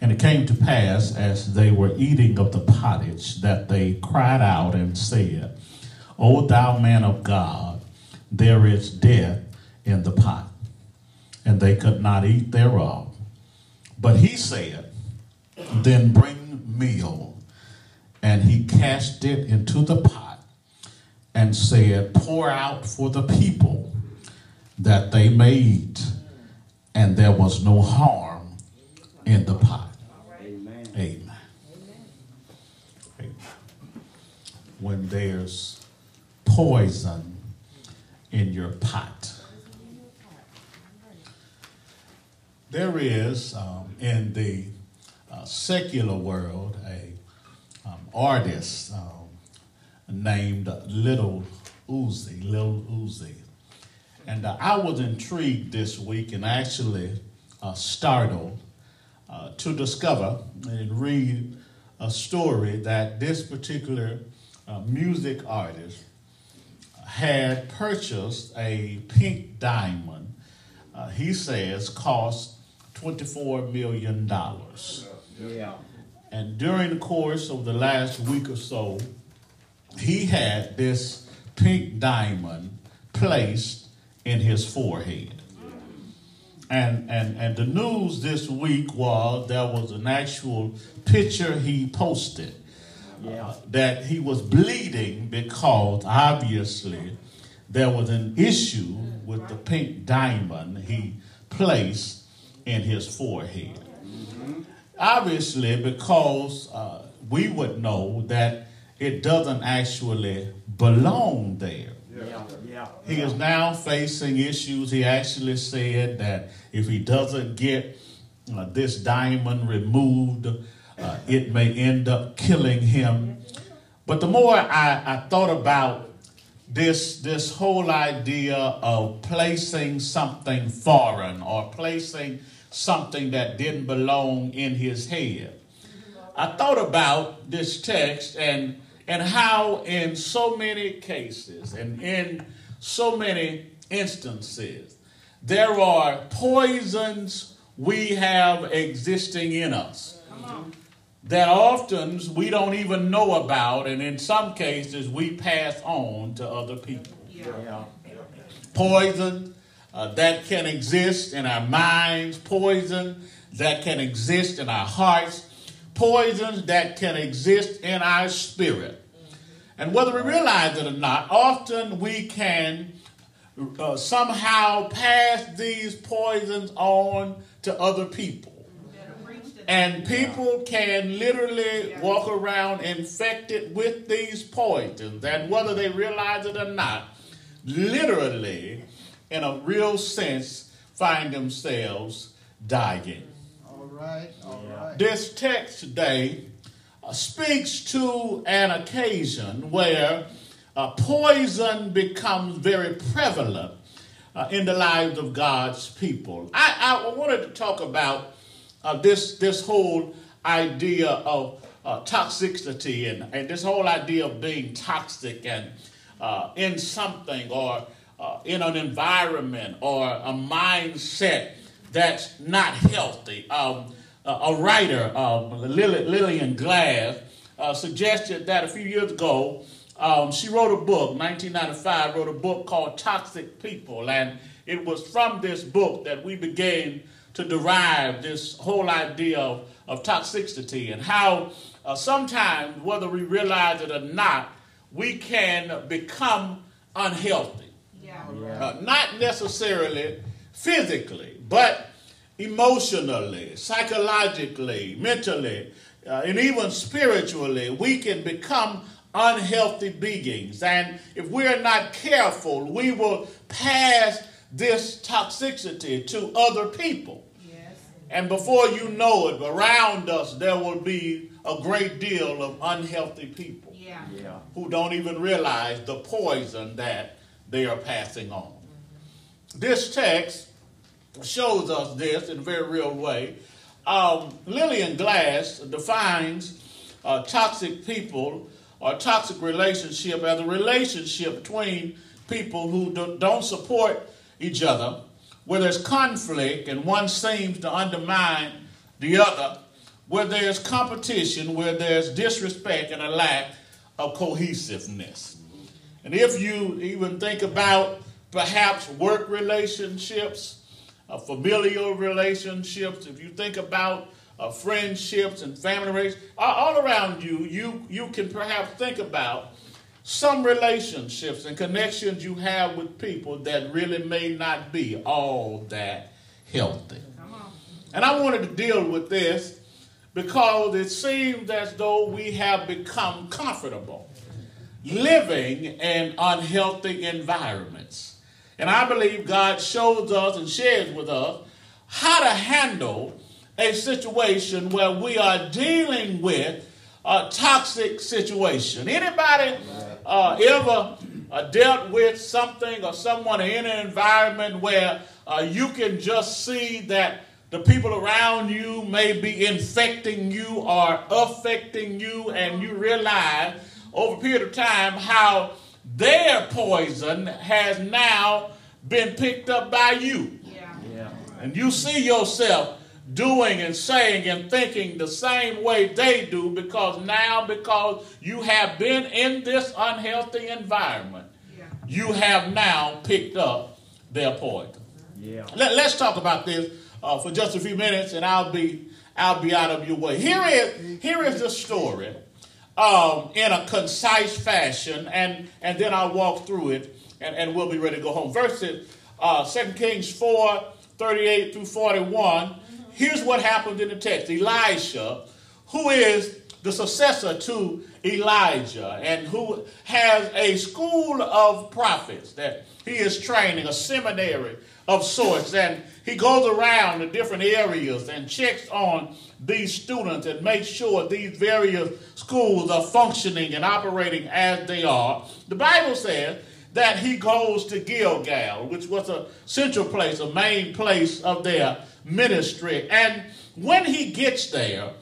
And it came to pass, as they were eating of the pottage, that they cried out and said, O thou man of God, there is death in the pot. And they could not eat thereof. But he said, Then bring meal. And he cast it into the pot and said, Pour out for the people that they may eat. And there was no harm in the pot. Amen. Amen. Amen. When there's poison in your pot. There is um, in the uh, secular world a um, artist um, named Little Uzi, Little Uzi. And uh, I was intrigued this week and actually uh, startled uh, to discover and read a story that this particular uh, music artist had purchased a pink diamond. Uh, he says cost $24 million. Yeah. And during the course of the last week or so, he had this pink diamond placed in his forehead. And, and, and the news this week was there was an actual picture he posted Yeah. that he was bleeding because obviously there was an issue with the pink diamond he placed in his forehead. Obviously, because uh, we would know that it doesn't actually belong there. Yeah. Yeah. He is now facing issues. He actually said that if he doesn't get uh, this diamond removed, uh, it may end up killing him. But the more I, I thought about this, this whole idea of placing something foreign or placing something that didn't belong in his head, I thought about this text and and how in so many cases and in so many instances there are poisons we have existing in us that often we don't even know about and in some cases we pass on to other people. Poison uh, that can exist in our minds, poison that can exist in our hearts, poisons that can exist in our spirit. And whether we realize it or not, often we can uh, somehow pass these poisons on to other people. And people can literally walk around infected with these poisons. And whether they realize it or not, literally, in a real sense, find themselves dying. All right, all right. This text today uh, speaks to an occasion where uh, poison becomes very prevalent uh, in the lives of God's people. I, I wanted to talk about uh, this, this whole idea of uh, toxicity and, and this whole idea of being toxic and uh, in something or uh, in an environment or a mindset that's not healthy. Um, a a writer, um, Lillian Glass, uh, suggested that a few years ago, um, she wrote a book, 1995, wrote a book called Toxic People. And it was from this book that we began to derive this whole idea of, of toxicity and how uh, sometimes, whether we realize it or not, we can become unhealthy. Yeah. Uh, not necessarily physically, but emotionally, psychologically, mentally, uh, and even spiritually, we can become unhealthy beings. And if we're not careful, we will pass this toxicity to other people. Yes. And before you know it, around us, there will be a great deal of unhealthy people Yeah. Yeah. who don't even realize the poison that they are passing on. This text shows us this in a very real way. Um, Lillian Glass defines uh, toxic people or toxic relationship as a relationship between people who do, don't support each other, where there's conflict and one seems to undermine the other, where there's competition, where there's disrespect and a lack of cohesiveness. And if you even think about perhaps work relationships, uh, familial relationships, if you think about uh, friendships and family relationships, all, all around you, you, you can perhaps think about some relationships and connections you have with people that really may not be all that healthy. And I wanted to deal with this because it seems as though we have become comfortable living in unhealthy environments. And I believe God shows us and shares with us how to handle a situation where we are dealing with a toxic situation. Anybody uh, ever uh, dealt with something or someone in an environment where uh, you can just see that the people around you may be infecting you or affecting you, and you realize over a period of time how their poison has now been picked up by you. Yeah. Yeah. And you see yourself doing and saying and thinking the same way they do because now, because you have been in this unhealthy environment, Yeah. you have now picked up their poison. Yeah. Let, us talk about this uh, for just a few minutes, and I'll be I'll be out of your way. Here is here is the story um, in a concise fashion, and and then I'll walk through it, and, and we'll be ready to go home. Verses uh, 2 Kings 4, 38 through 41. Here's what happened in the text. Elisha, who is the successor to Elijah and who has a school of prophets that he is training, a seminary of sorts, and he goes around the different areas and checks on these students and makes sure these various schools are functioning and operating as they are. The Bible says that he goes to Gilgal, which was a central place, a main place of their ministry. And when he gets there,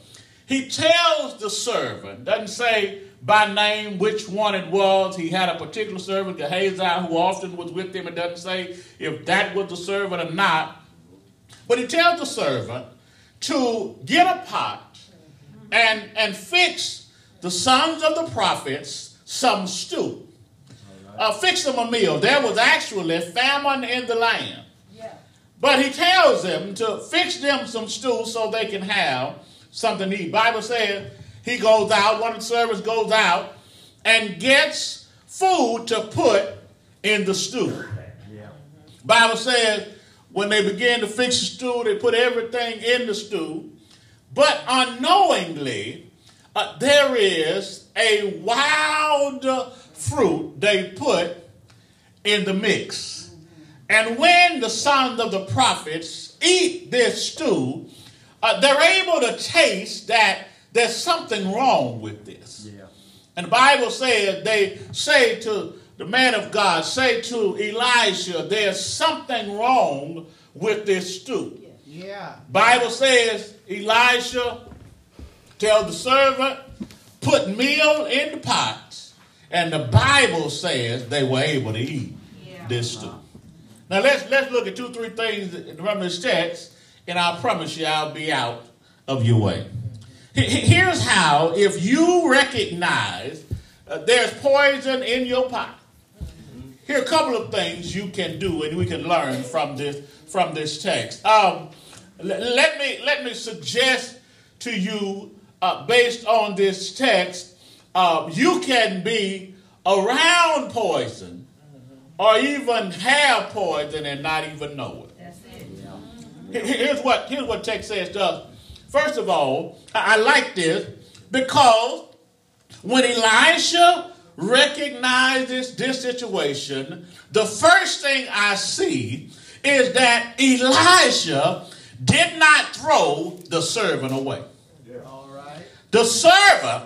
he tells the servant, doesn't say by name which one it was. He had a particular servant, Gehazi, who often was with him. It doesn't say if that was the servant or not. But he tells the servant to get a pot and, and fix the sons of the prophets some stew. Uh, fix them a meal. There was actually famine in the land. But he tells them to fix them some stew so they can have something to eat. Bible says he goes out, one of the servants goes out and gets food to put in the stew. Yeah. Bible says when they begin to fix the stew, they put everything in the stew. But unknowingly, uh, there is a wild fruit they put in the mix. And when the sons of the prophets eat this stew, uh, they're able to taste that there's something wrong with this. Yeah. And the Bible says they say to the man of God, say to Elisha, there's something wrong with this stew. Yeah. Bible says Elisha tell the servant, put meal in the pots. And the Bible says they were able to eat Yeah. this stew. Now let's let's look at two, three things from this text, and I promise you I'll be out of your way. He- he- Here's how, if you recognize uh, there's poison in your pot, here are a couple of things you can do and we can learn from this from this text. Um, let me let me suggest to you, uh, based on this text, uh, you can be around poison or even have poison and not even know it. That's it. Yeah. Here's what here's what text says to us. First of all, I like this because when Elisha recognizes this situation, the first thing I see is that Elisha did not throw the servant away. All right. The servant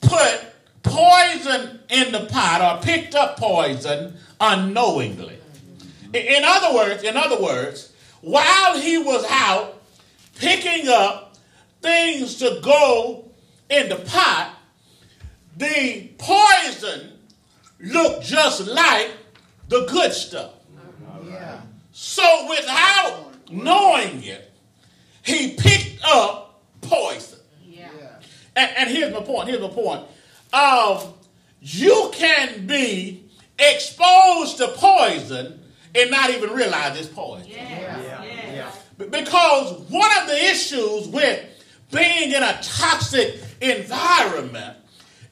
put poison in the pot or picked up poison unknowingly. Mm-hmm. In- In other words, in other words, while he was out picking up things to go in the pot, the poison looked just like the good stuff. Yeah. So without knowing it, he picked up poison. Yeah. And, and here's my point. Here's my point. Um, you can be exposed to poison and not even realize it's poison. Yeah. Yes. Yeah. B- Because one of the issues with being in a toxic environment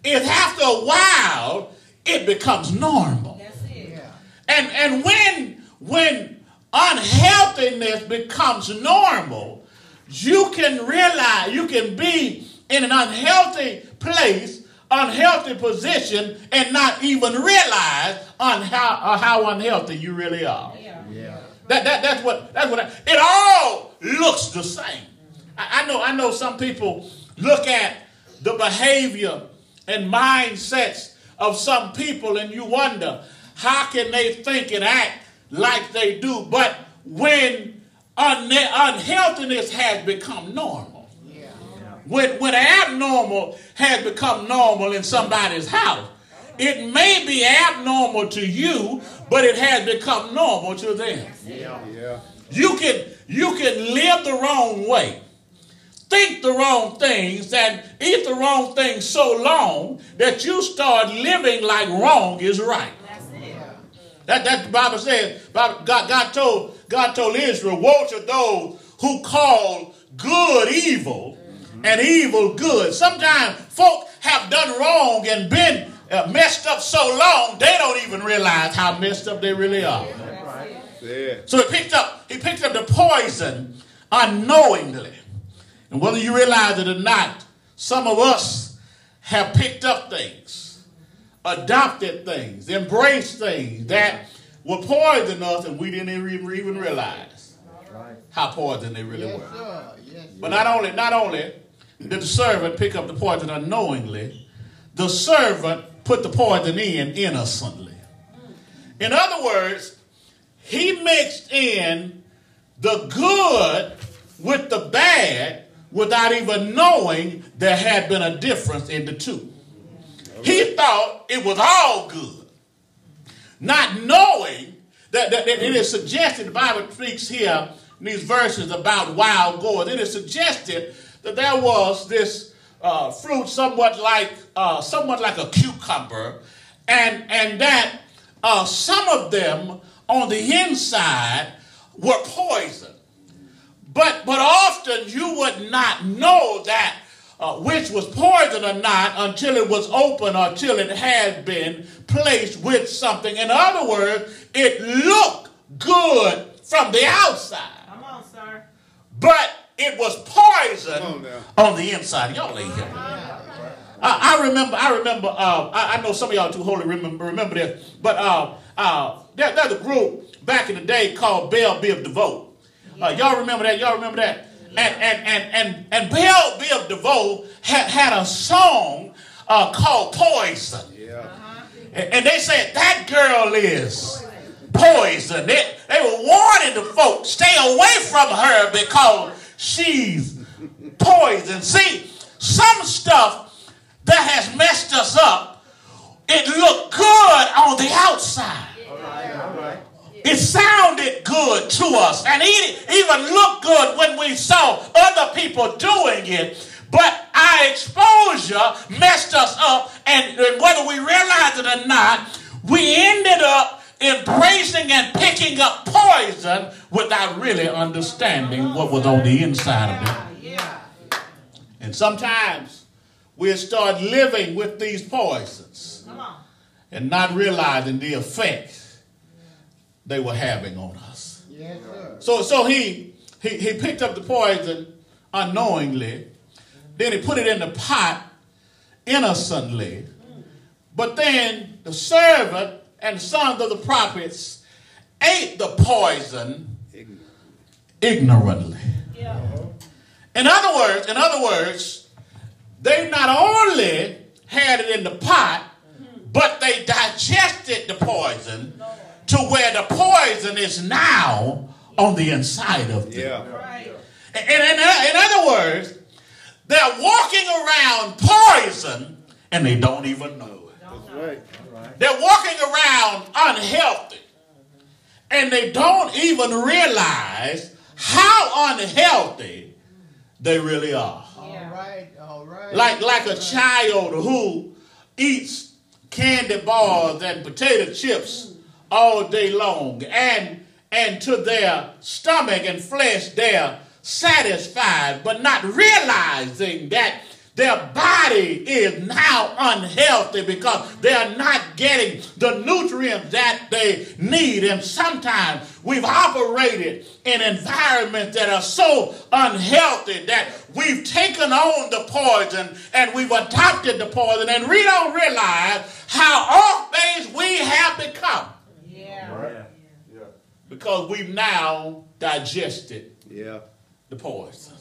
is after a while it becomes normal. That's it. Yeah. And and when when unhealthiness becomes normal, you can realize you can be in an unhealthy place unhealthy position and not even realize on how, uh, how unhealthy you really are. That, that, that's what, that's what I, it all looks the same. I, I know, I know some people look at the behavior and mindsets of some people and you wonder how can they think and act like they do. But when unne- unhealthiness has become normal, Yeah. when, when abnormal has become normal in somebody's house, it may be abnormal to you, but it has become normal to them. Yeah. Yeah. You can you can live the wrong way, think the wrong things, and eat the wrong things so long that you start living like wrong is right. That's it. That that the Bible says. Bible- God, God told God told Israel, "Woe to those who call good evil and evil good." Sometimes folk have done wrong and been uh, messed up so long they don't even realize how messed up they really are. Yeah. So he picked up he picked up the poison unknowingly. And whether you realize it or not, some of us have picked up things, adopted things, embraced things that were poison us and we didn't even even realize Right. how poison they really Yes, were. Yes. But not only not only did the servant pick up the poison unknowingly, the servant put the poison in innocently. In other words, he mixed in the good with the bad without even knowing there had been a difference in the two. He thought it was all good, not knowing that, that, that it is suggested, the Bible speaks here in these verses about wild gourds, it is suggested that there was this uh, fruit somewhat like uh, somewhat like a cucumber, and and that uh, some of them on the inside were poison. But but often you would not know that uh, which was poison or not until it was open or until it had been placed with something. In other words, it looked good from the outside, Come on, sir. but it was poison on on the inside. Y'all ain't. I, I remember. I remember. Uh, I, I know some of y'all too holy remember remember this, but uh, uh, there, there's a group back in the day called Bell Biv DeVoe. Uh, y'all remember that? Y'all remember that? And and and and and Bell Biv DeVoe had had a song uh, called Poison. Yeah. And and they said that girl is poison. They, they were warning the folks, stay away from her because she's poison. See, some stuff that has messed us up, it looked good on the outside. It sounded good to us and it even looked good when we saw other people doing it. But our exposure messed us up, and whether we realized it or not, we ended up embracing and picking up poison without really understanding what was on the inside of it. And sometimes we'll start living with these poisons and not realizing the effect they were having on us. Yes. So, so he, he, he picked up the poison unknowingly, then he put it in the pot innocently. But then the servant and sons of the prophets ate the poison ignorantly. Yeah. In other words, in other words, they not only had it in the pot, but they digested the poison to where the poison is now on the inside of them. Yeah. Right. And in, in other words, they're walking around poison and they don't even know it. That's right. They're walking around unhealthy and they don't even realize how unhealthy they really are. All right. All right. Like, like a child who eats candy bars and potato chips all day long and and to their stomach and flesh they're satisfied but not realizing that their body is now unhealthy because they are not getting the nutrients that they need. And sometimes we've operated in environments that are so unhealthy that we've taken on the poison and we've adopted the poison and we don't realize how off base we have become Yeah. Yeah. because we've now digested Yeah. the poison.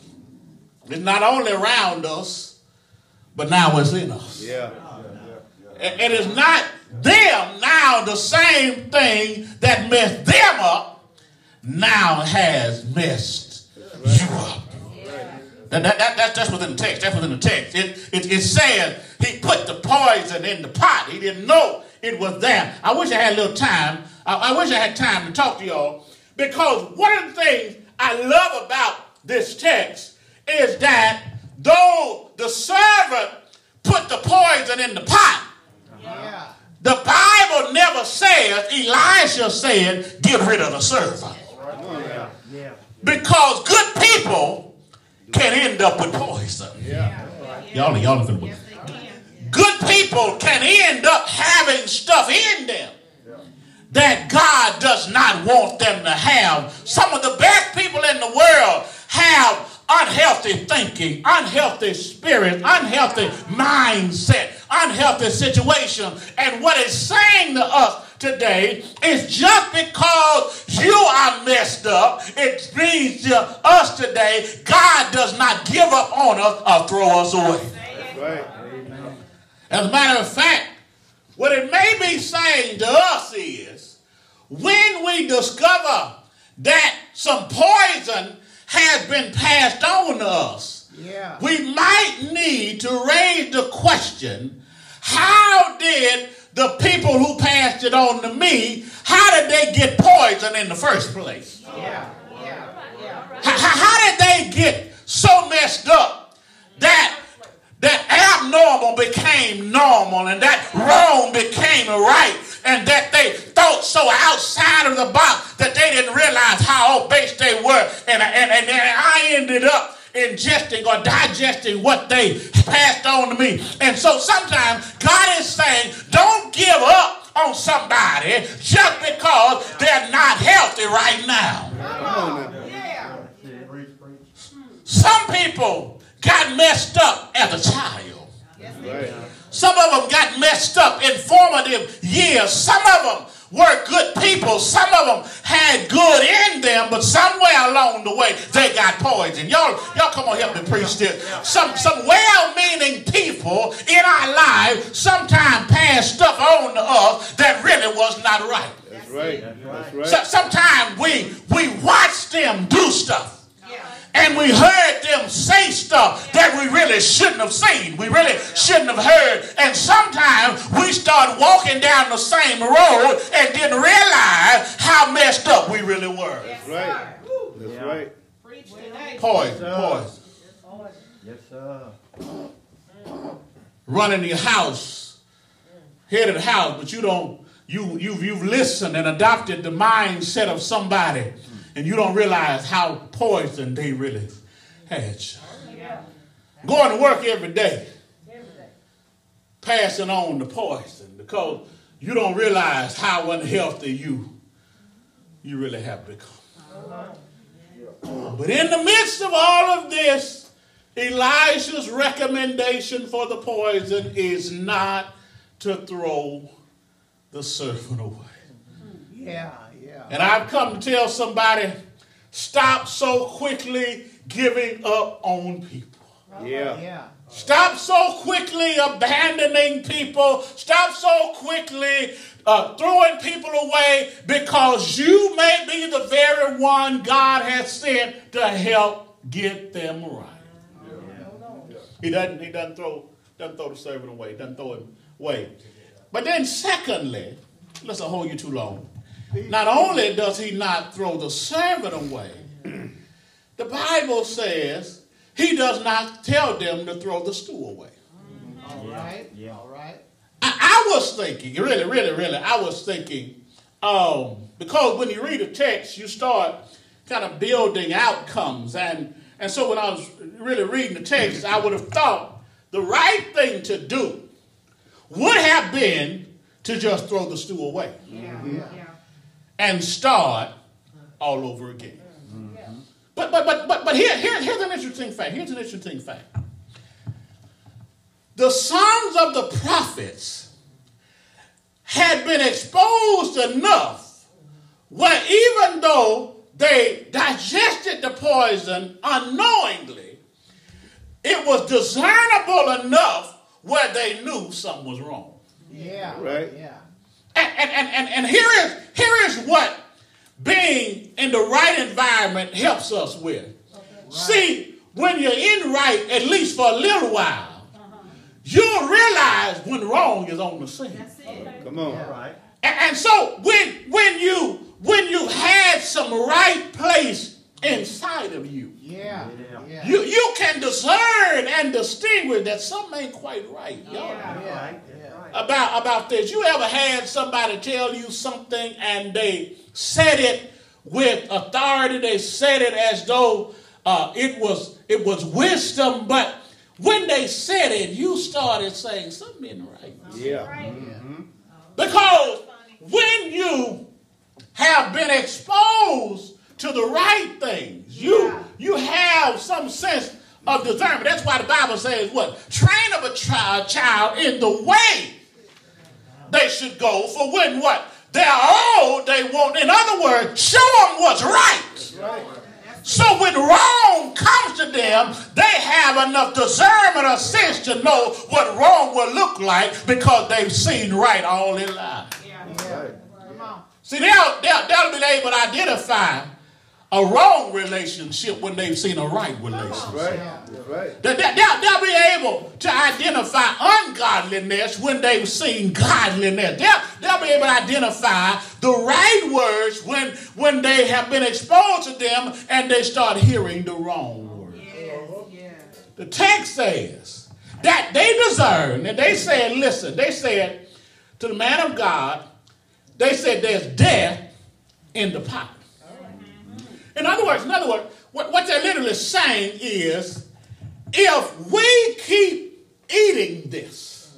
It's not only around us, but now it's in us. Yeah. And it's not them now the same thing that messed them up now has messed you up. That, that, that, that's, that's within the text. That's within the text. It, it, it said he put the poison in the pot. He didn't know it was there. I wish I had a little time. I, I wish I had time to talk to y'all because one of the things I love about this text is that though the servant put the poison in the pot, Yeah. the Bible never says, Elisha said, get rid of the servant. Yeah. Yeah. Because good people can end up with poison. Y'all, y'all are finna- Yes. Good people can end up having stuff in them that God does not want them to have. Some of the best people in the world have unhealthy thinking, unhealthy spirit, unhealthy mindset, unhealthy situation. And what it's saying to us today is just because you are messed up, it means to us today, God does not give up on us or throw us away. Right. As a matter of fact, what it may be saying to us is when we discover that some poison has been passed on to us, Yeah. we might need to raise the question how did the people who passed it on to me, how did they get poison in the first place? Yeah. Yeah. Yeah. How, how- how did they get so messed up that that abnormal became normal and that wrong became right and that they thought so outside of the box that they didn't realize how off base they were and, and, and, and I ended up ingesting or digesting what they passed on to me. And so sometimes God is saying, don't give up on somebody just because they're not healthy right now. Yeah. Some people got messed up as a child. Right. Some of them got messed up in formative years. Some of them were good people. Some of them had good in them, but somewhere along the way they got poisoned. Y'all, y'all come on, help me preach this. Some some well-meaning people in our lives sometimes pass stuff on to us that really was not right. That's right. That's right. So, sometimes we we watch them do stuff. Yeah. And we heard them say stuff that we really shouldn't have seen. We really shouldn't have heard. And sometimes we start walking down the same road and didn't realize how messed up we really were. Yes, Right. That's Yeah. right. Preach today. Poison, poison. Yes, sir. Running your house, head of the house, but you don't, you, you, you've listened and adopted the mindset of somebody and you don't realize how poison they really had you. Going to work every day, passing on the poison because you don't realize how unhealthy you you really have become. But in the midst of all of this, Elijah's recommendation for the poison is not to throw the servant away. Yeah. Yeah. And I've come to tell somebody stop so quickly giving up on people. Yeah. Yeah. Stop so quickly abandoning people. Stop so quickly uh, throwing people away because you may be the very one God has sent to help get them right. He doesn't. He doesn't throw. Doesn't throw the servant away. Doesn't throw him away. But then, secondly, let's not hold you too long. Not only does he not throw the servant away, the Bible says he does not tell them to throw the stool away. All right. Yeah. All right. I, I was thinking, really, really, really, I was thinking, um, because when you read a text, you start kind of building outcomes. And, and so when I was really reading the text, I would have thought the right thing to do would have been to just throw the stew away Yeah, yeah. And start all over again. Mm-hmm. But but but but but here, here here's an interesting fact. Here's an interesting fact. The sons of the prophets had been exposed enough where even though they digested the poison unknowingly, it was discernible enough where they knew something was wrong. Yeah. Right. Yeah. And, and, and, and, and here, is, here is what being in the right environment helps us with. See, when you're in right, at least for a little while, you'll realize when wrong is on the scene. That's. Come on. All right. And, and so when when you when you had some right place inside of you, Yeah. Yeah. Yeah. you you can discern and distinguish that something ain't quite right, y'all. Yeah. That's Yeah. Right. That's right. about about this. You ever had somebody tell you something and they said it with authority? They said it as though uh, it was it was wisdom, but when they said it, you started saying something isn't right. Yeah. Right. Because when you have been exposed to the right things, you Yeah. you have some sense of discernment. That's why the Bible says what? Train up a child, child in the way they should go for when what? They're old, they won't. In other words, show them what's right. So when wrong comes to them, they have enough discernment or sense to know what wrong will look like because they've seen right all their life. See, they'll, they'll, they'll be able to identify a wrong relationship when they've seen a right relationship. Right. That's right. They- they- They'll, they'll be able to identify ungodliness when they've seen godliness. They'll, they'll be able to identify the right words when, when they have been exposed to them and they start hearing the wrong words. Yes. Yes. The text says that they discerned, and they said, listen, they said to the man of God, they said there's death in the pot. In other words, in other words, what, what they're literally saying is if we keep eating this,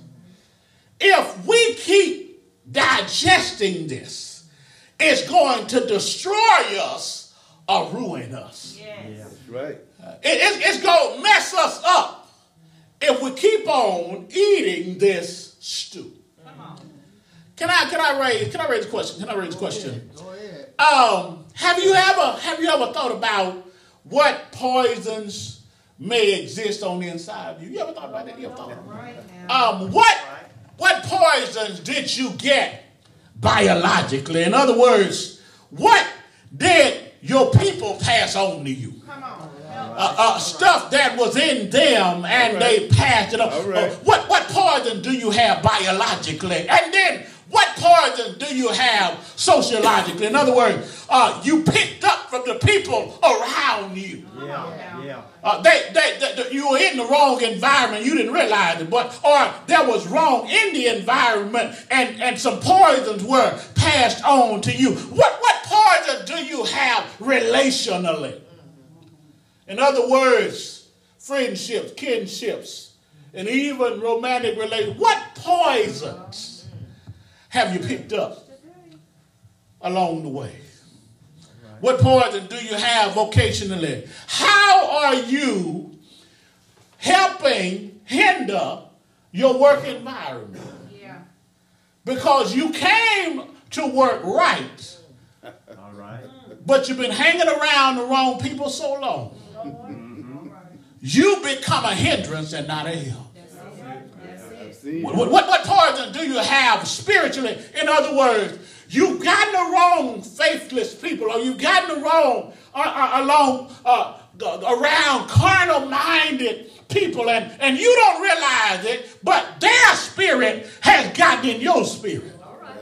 if we keep digesting this, it's going to destroy us or ruin us. Yes. That's right. It- it's, it's going to mess us up if we keep on eating this stew. Come on. Can I can I raise can I raise a question? Can I raise a question? Go ahead. Um, have you ever have you ever thought about what poisons may exist on the inside of you? You ever thought about that? You ever thought about that? Um, what what poisons did you get biologically? In other words, what did your people pass on to you? Uh, uh, stuff that was in them and they passed it on. All right. Uh, what, what poison do you have biologically? And then what poison do you have sociologically? In other words, uh, you picked up from the people around you. Yeah. Yeah. Uh, they, they, they- you were in the wrong environment. You didn't realize it, but or there was wrong in the environment, and, and some poisons were passed on to you. What what poison do you have relationally? In other words, friendships, kinships, and even romantic relations. What poisons have you picked up along the way? What poison do you have vocationally? How are you helping hinder your work environment? Yeah. Because you came to work right, All right. but you've been hanging around the wrong people so long. Mm-hmm. You become a hindrance and not a help. That's it. That's I've it. seen What, what, what poison do you have spiritually? In other words, you've gotten the wrong faithless people, or you've gotten the wrong uh, uh, along uh, around carnal-minded people, and, and you don't realize it, but their spirit has gotten in your spirit.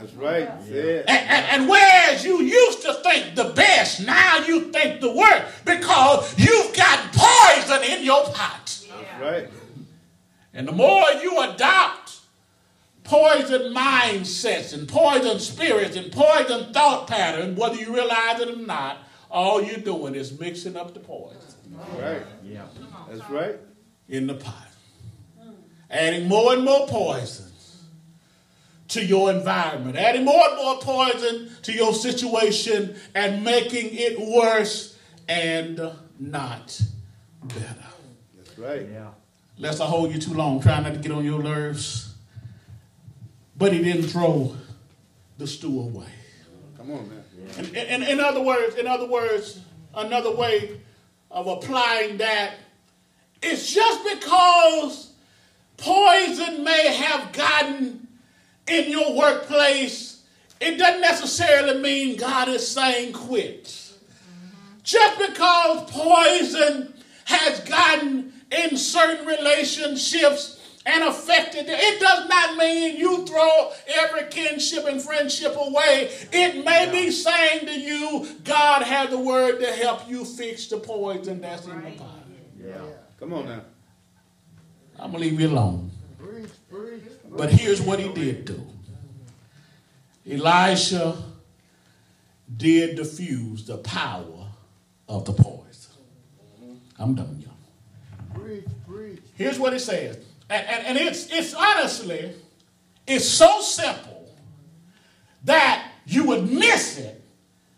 That's right. Said. And, and, and whereas you used to think the best, now you think the worst because you've got poison in your pot. That's right. And the more you adopt poison mindsets and poison spirits and poison thought patterns, whether you realize it or not, all you're doing is mixing up the poison Right. Yeah. That's right. in the pot. adding more and more poison to your environment, adding more and more poison to your situation, and making it worse and not better. That's right. Yeah. Lest I hold you too long, trying not to get on your nerves. But he didn't throw the stew away. Come on, man. In, in, in other words, in other words, another way of applying that, it's just because poison may have gotten in your workplace, it doesn't necessarily mean God is saying quit. Just because poison has gotten in certain relationships and affected it, it does not mean you throw every kinship and friendship away. It may be saying to you, God has the word to help you fix the poison that's in the pot. Yeah. Come on now. I'm going to leave you alone. Preach, preach. But here's what he did do Elisha did diffuse the power of the poison. I'm done, y'all. Preach, preach. Here's what it says. And, and, and it's, it's honestly, it's so simple that you would miss it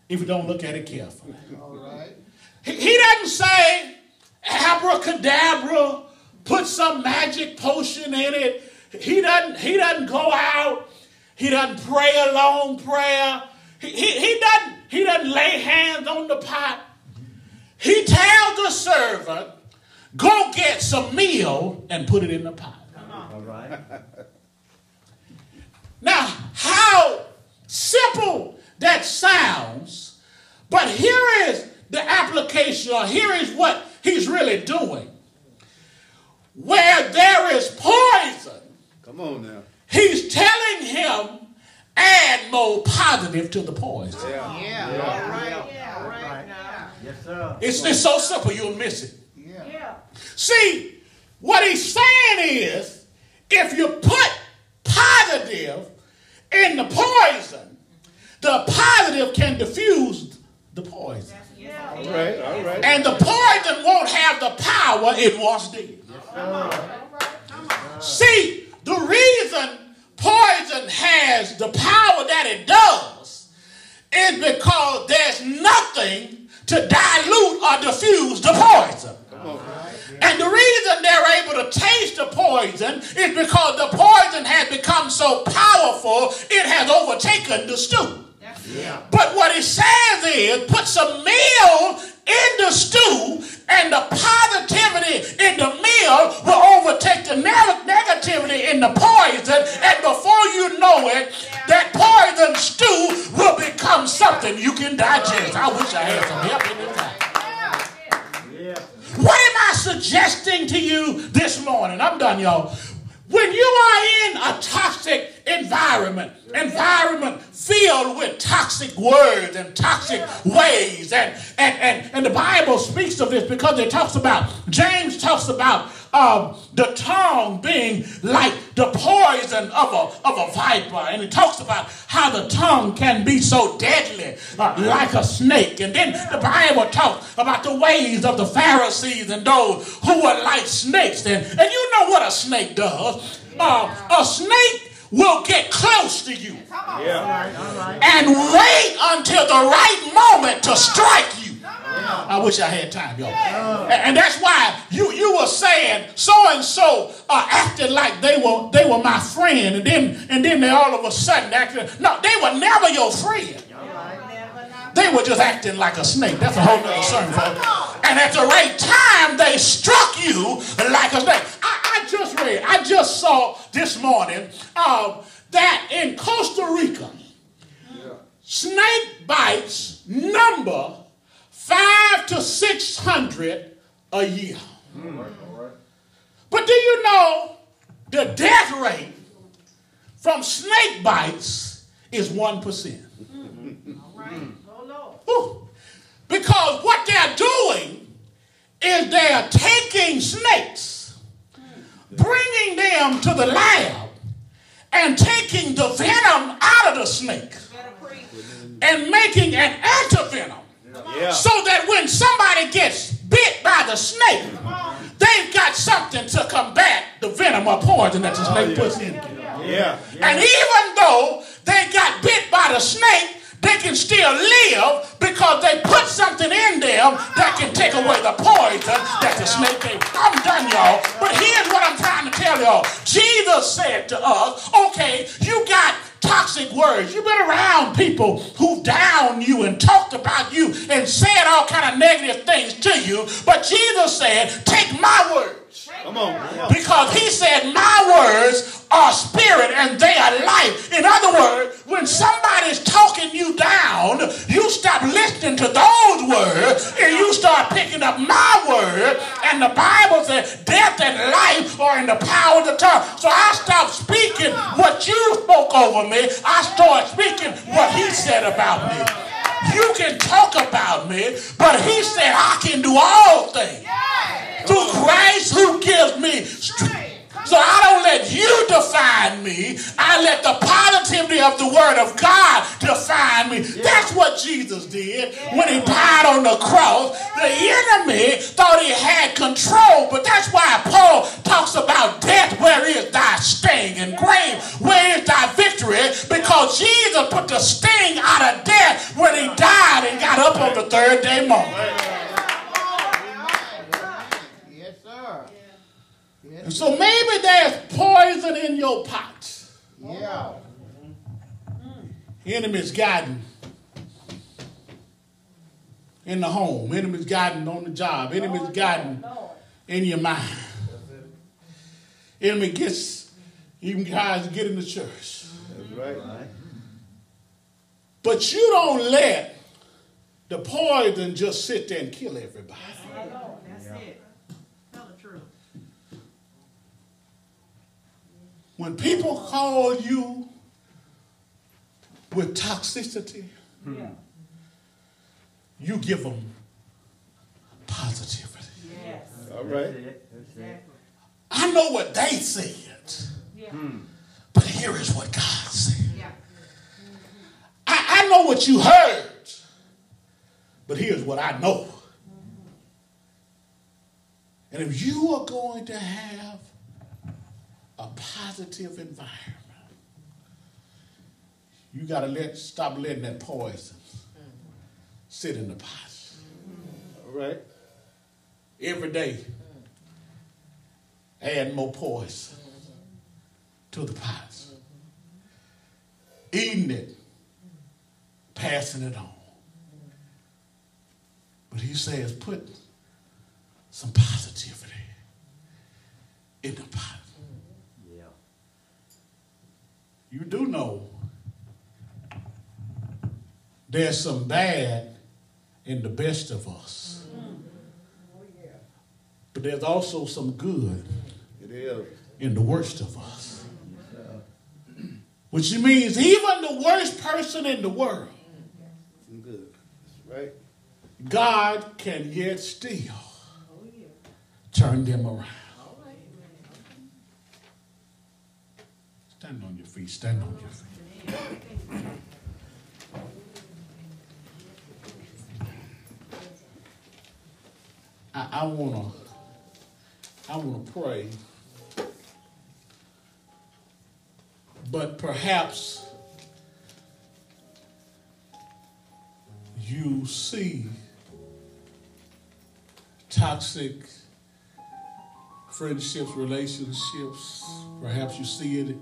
if you don't look at it carefully. All right. He, he doesn't say abracadabra, put some magic potion in it. He doesn't, he doesn't go out. He doesn't pray a long prayer. He, he, he, doesn't, he doesn't lay hands on the pot. He tells the servant, go get some meal and put it in the pot. All right. Now, how simple that sounds, but here is the application, or here is what he's really doing. Where there is poison, Come on now. he's telling him, add more positive to the poison. Yeah. Yeah. Yeah. All right. Yeah. All right Right. now. Yes, sir. It's, it's so simple, you'll miss it. Yeah. Yeah. See, what he's saying is if you put positive in the poison, the positive can diffuse the poison. Yeah. All right, all right. And the poison won't have the power it once did. See, the reason poison has the power that it does is because there's nothing to dilute or diffuse the poison. And the reason they're able to taste the poison is because the poison has become so powerful, it has overtaken the stew. But what it says is put some meal in the stew, and the positivity in the meal will overtake the neg- negativity in the poison. And before you know it, that poison stew will become something you can digest. I wish I had some help in this house. Yeah. What am I suggesting to you this morning? I'm done, y'all. When you are in a toxic environment, environment filled with toxic words and toxic ways, and, and, and, and the Bible speaks of this because it talks about, James talks about um, the tongue being like the poison of a, of a viper. And it talks about how the tongue can be so deadly, uh, like a snake. And then the Bible talks about the ways of the Pharisees and those who were like snakes. And, and you know what a snake does. Uh, a snake will get close to you Yeah. and wait until the right moment to strike you. I wish I had time, y'all. And, that's why you, you were saying so and so uh, acted like they were they were my friend, and then and then they all of a sudden acted. No, they were never your friend. They were just acting like a snake. That's a whole nother sermon. folks. And at the right time, they struck you like a snake. I, I just read, I just saw this morning uh, that in Costa Rica, snake bites number five to six hundred a year. But do you know the death rate from snake bites is 1%? Whew. Because what they're doing is they're taking snakes, bringing them to the lab, and taking the venom out of the snake and making an antivenom Yeah. so that when somebody gets bit by the snake, they've got something to combat the venom or poison that the oh, snake puts in you. Yeah. And even though they got bit by the snake, they can still live because they put something in them that can take away the poison that the snake gave. I'm done, y'all. But here's what I'm trying to tell y'all. Jesus said to us, okay, you got toxic words. You've been around people who down you and talked about you and said all kind of negative things to you. But Jesus said, take my words. Come on. Because he said, My words are spirit and they are life. In other words, when somebody's talking you down, you stop listening to those words and you start picking up my word. And the Bible says, Death and life are in the power of the tongue. So I stopped speaking what you spoke over me. I start speaking what he said about me. You can talk about me, but he said, I can do all things through Christ who gives me strength. So I don't let you define me. I let the positivity of the word of God define me. That's what Jesus did when he died on the cross. The enemy thought he had control, but that's why Paul talks about death. Where is thy sting? And grave, where is thy victory? Because Jesus put the sting out of death when he died and got up on the third day morning. Yes, sir. And so maybe there's poison in your pot. Yeah. Enemies guiding in the home. Enemies guiding on the job. Enemies oh, guiding in your mind. Enemy gets even guys get in the church. That's right. But you don't let the poison just sit there and kill everybody. That's it. Tell the truth. When people call you with toxicity, you give them positivity. Yes. All right. That's it. That's it. I know what they said, Yeah. but here is what God said. Yeah. I, I know what you heard, but here's what I know. And if you are going to have a positive environment, you got to let stop letting that poison sit in the pot. All right. Every day, add more poison to the pot. Eating it, passing it on. But he says, put some positivity in the pot. Yeah. You do know there's some bad in the best of us. But there's also some good It is. in the worst of us. Which means even the worst person in the world, Good. Right. God can yet still turn them around. Stand on your feet. Stand on your feet. I, I wanna, I wanna pray, but perhaps you see toxic friendships, relationships. Perhaps you see it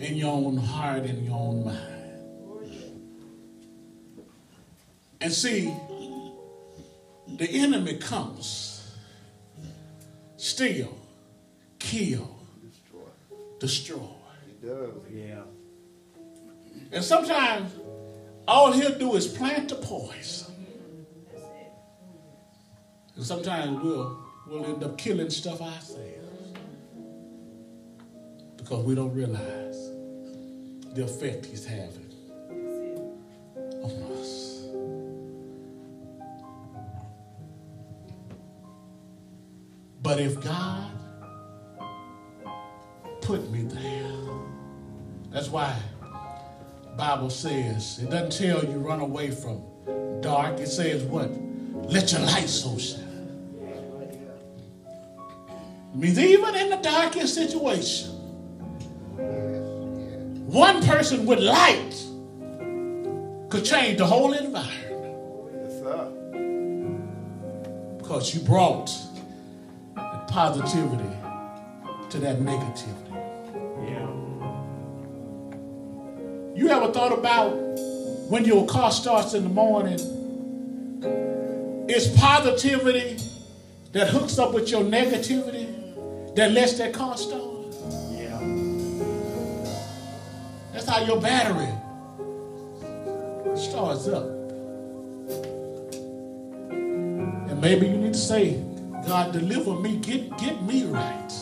in your own heart, in your own mind. And see, the enemy comes, steal, kill, Destroy. destroy. He does. Yeah. And sometimes all he'll do is plant the poison. And sometimes we'll, we'll end up killing stuff ourselves because we don't realize the effect he's having on us. But if God put me there, that's why Bible says it doesn't tell you run away from dark. It says what? Let your light so shine. It means even in the darkest situation, one person with light could change the whole environment. Yes, sir. Because you brought the positivity to that negativity. Yeah. You ever thought about when your car starts in the morning? It's positivity that hooks up with your negativity that lets that car start. That's how your battery starts up. And maybe you need to say, God, deliver me, get, get me right.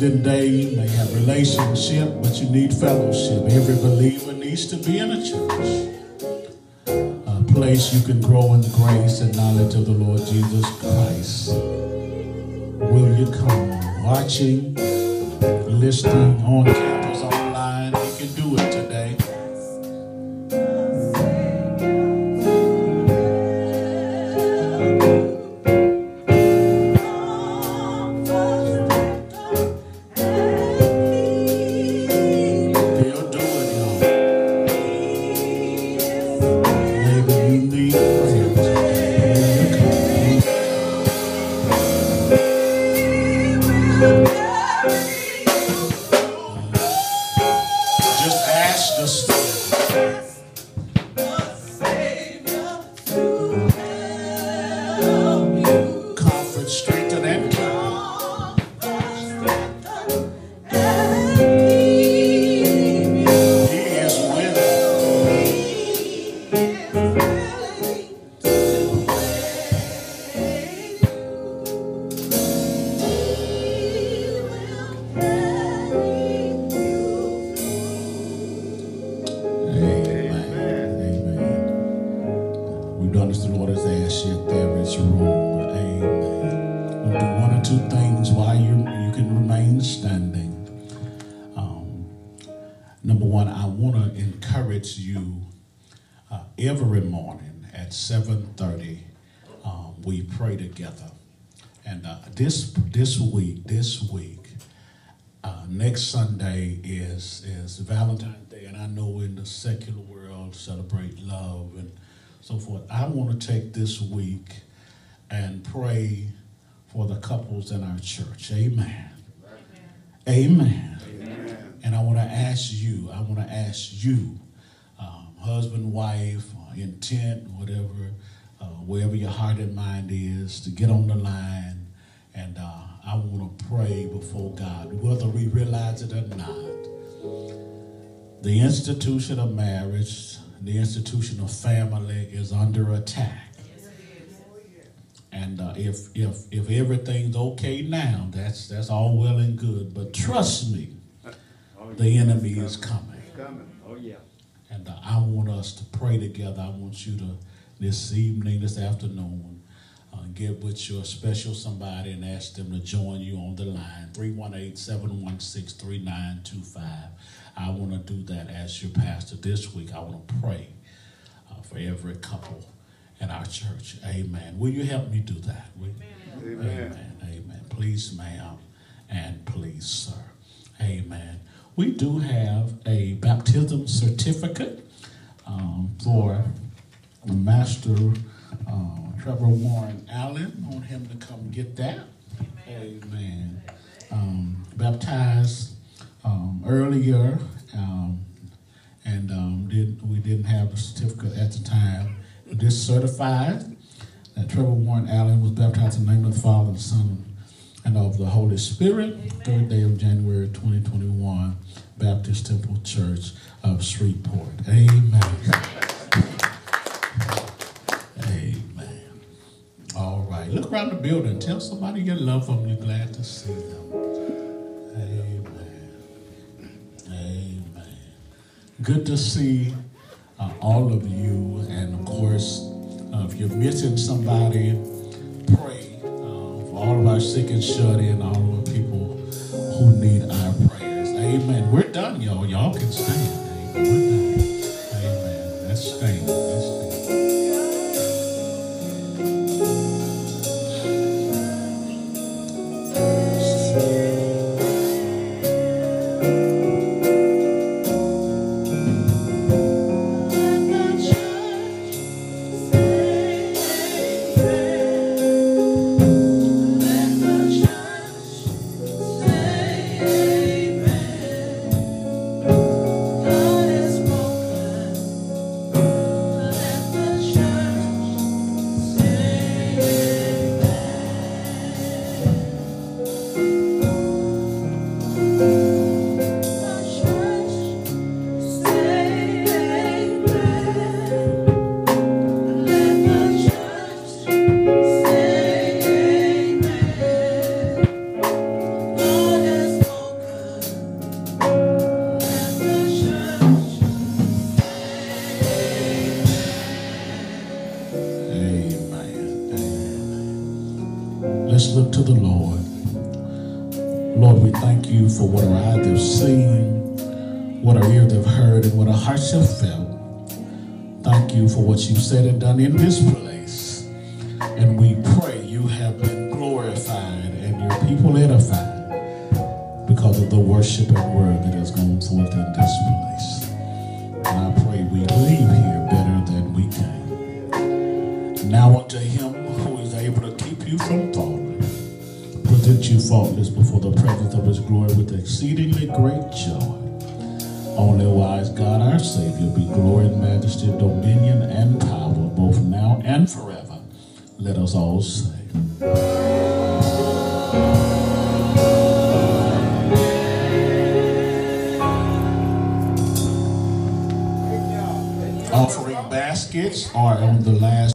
Today, you may have relationship, but you need fellowship. Every believer needs to be in a church a place you can grow in grace and knowledge of the Lord Jesus Christ. Will you come? Watching, listening on celebrate love and so forth. I want to take this week and pray for the couples in our church. Amen. Amen. And I want to ask you. I want to ask you, um, husband, wife, uh, intent, whatever, uh, wherever your heart and mind is, to get on the line and. Uh, I want to pray before God, whether we realize it or not. The institution of marriage, the institution of family is under attack. And uh, if if if everything's okay now, that's that's all well and good. But trust me, the enemy is coming. Coming. Oh, yeah. And uh, I want us to pray together. I want you to, this evening, this afternoon, uh, get with your special somebody and ask them to join you on the line 318 716 3925. I want to do that as your pastor this week. I want to pray uh, for every couple in our church. Amen. Will you help me do that? Will you? Amen. Amen. Amen. Please, ma'am, and please, sir. Amen. We do have a baptism certificate um, for Master uh, Trevor Warren Allen. I want him to come get that. Amen. Um, baptized um, earlier, um, and um, did, we didn't have the certificate at the time. This certified that Trevor Warren Allen was baptized in the name of the Father, the Son, and of the Holy Spirit, third day of January 2021, Baptist Temple Church of Shreveport. Amen. Amen. All right. Look around the building. Tell somebody you love them. You're glad to see them. Good to see uh, all of you. And of course, uh, if you're missing somebody, pray uh, for all of our sick and shut in, all of the people who need our prayers. Amen. We're done, y'all. Y'all can stand. Amen. Said and done in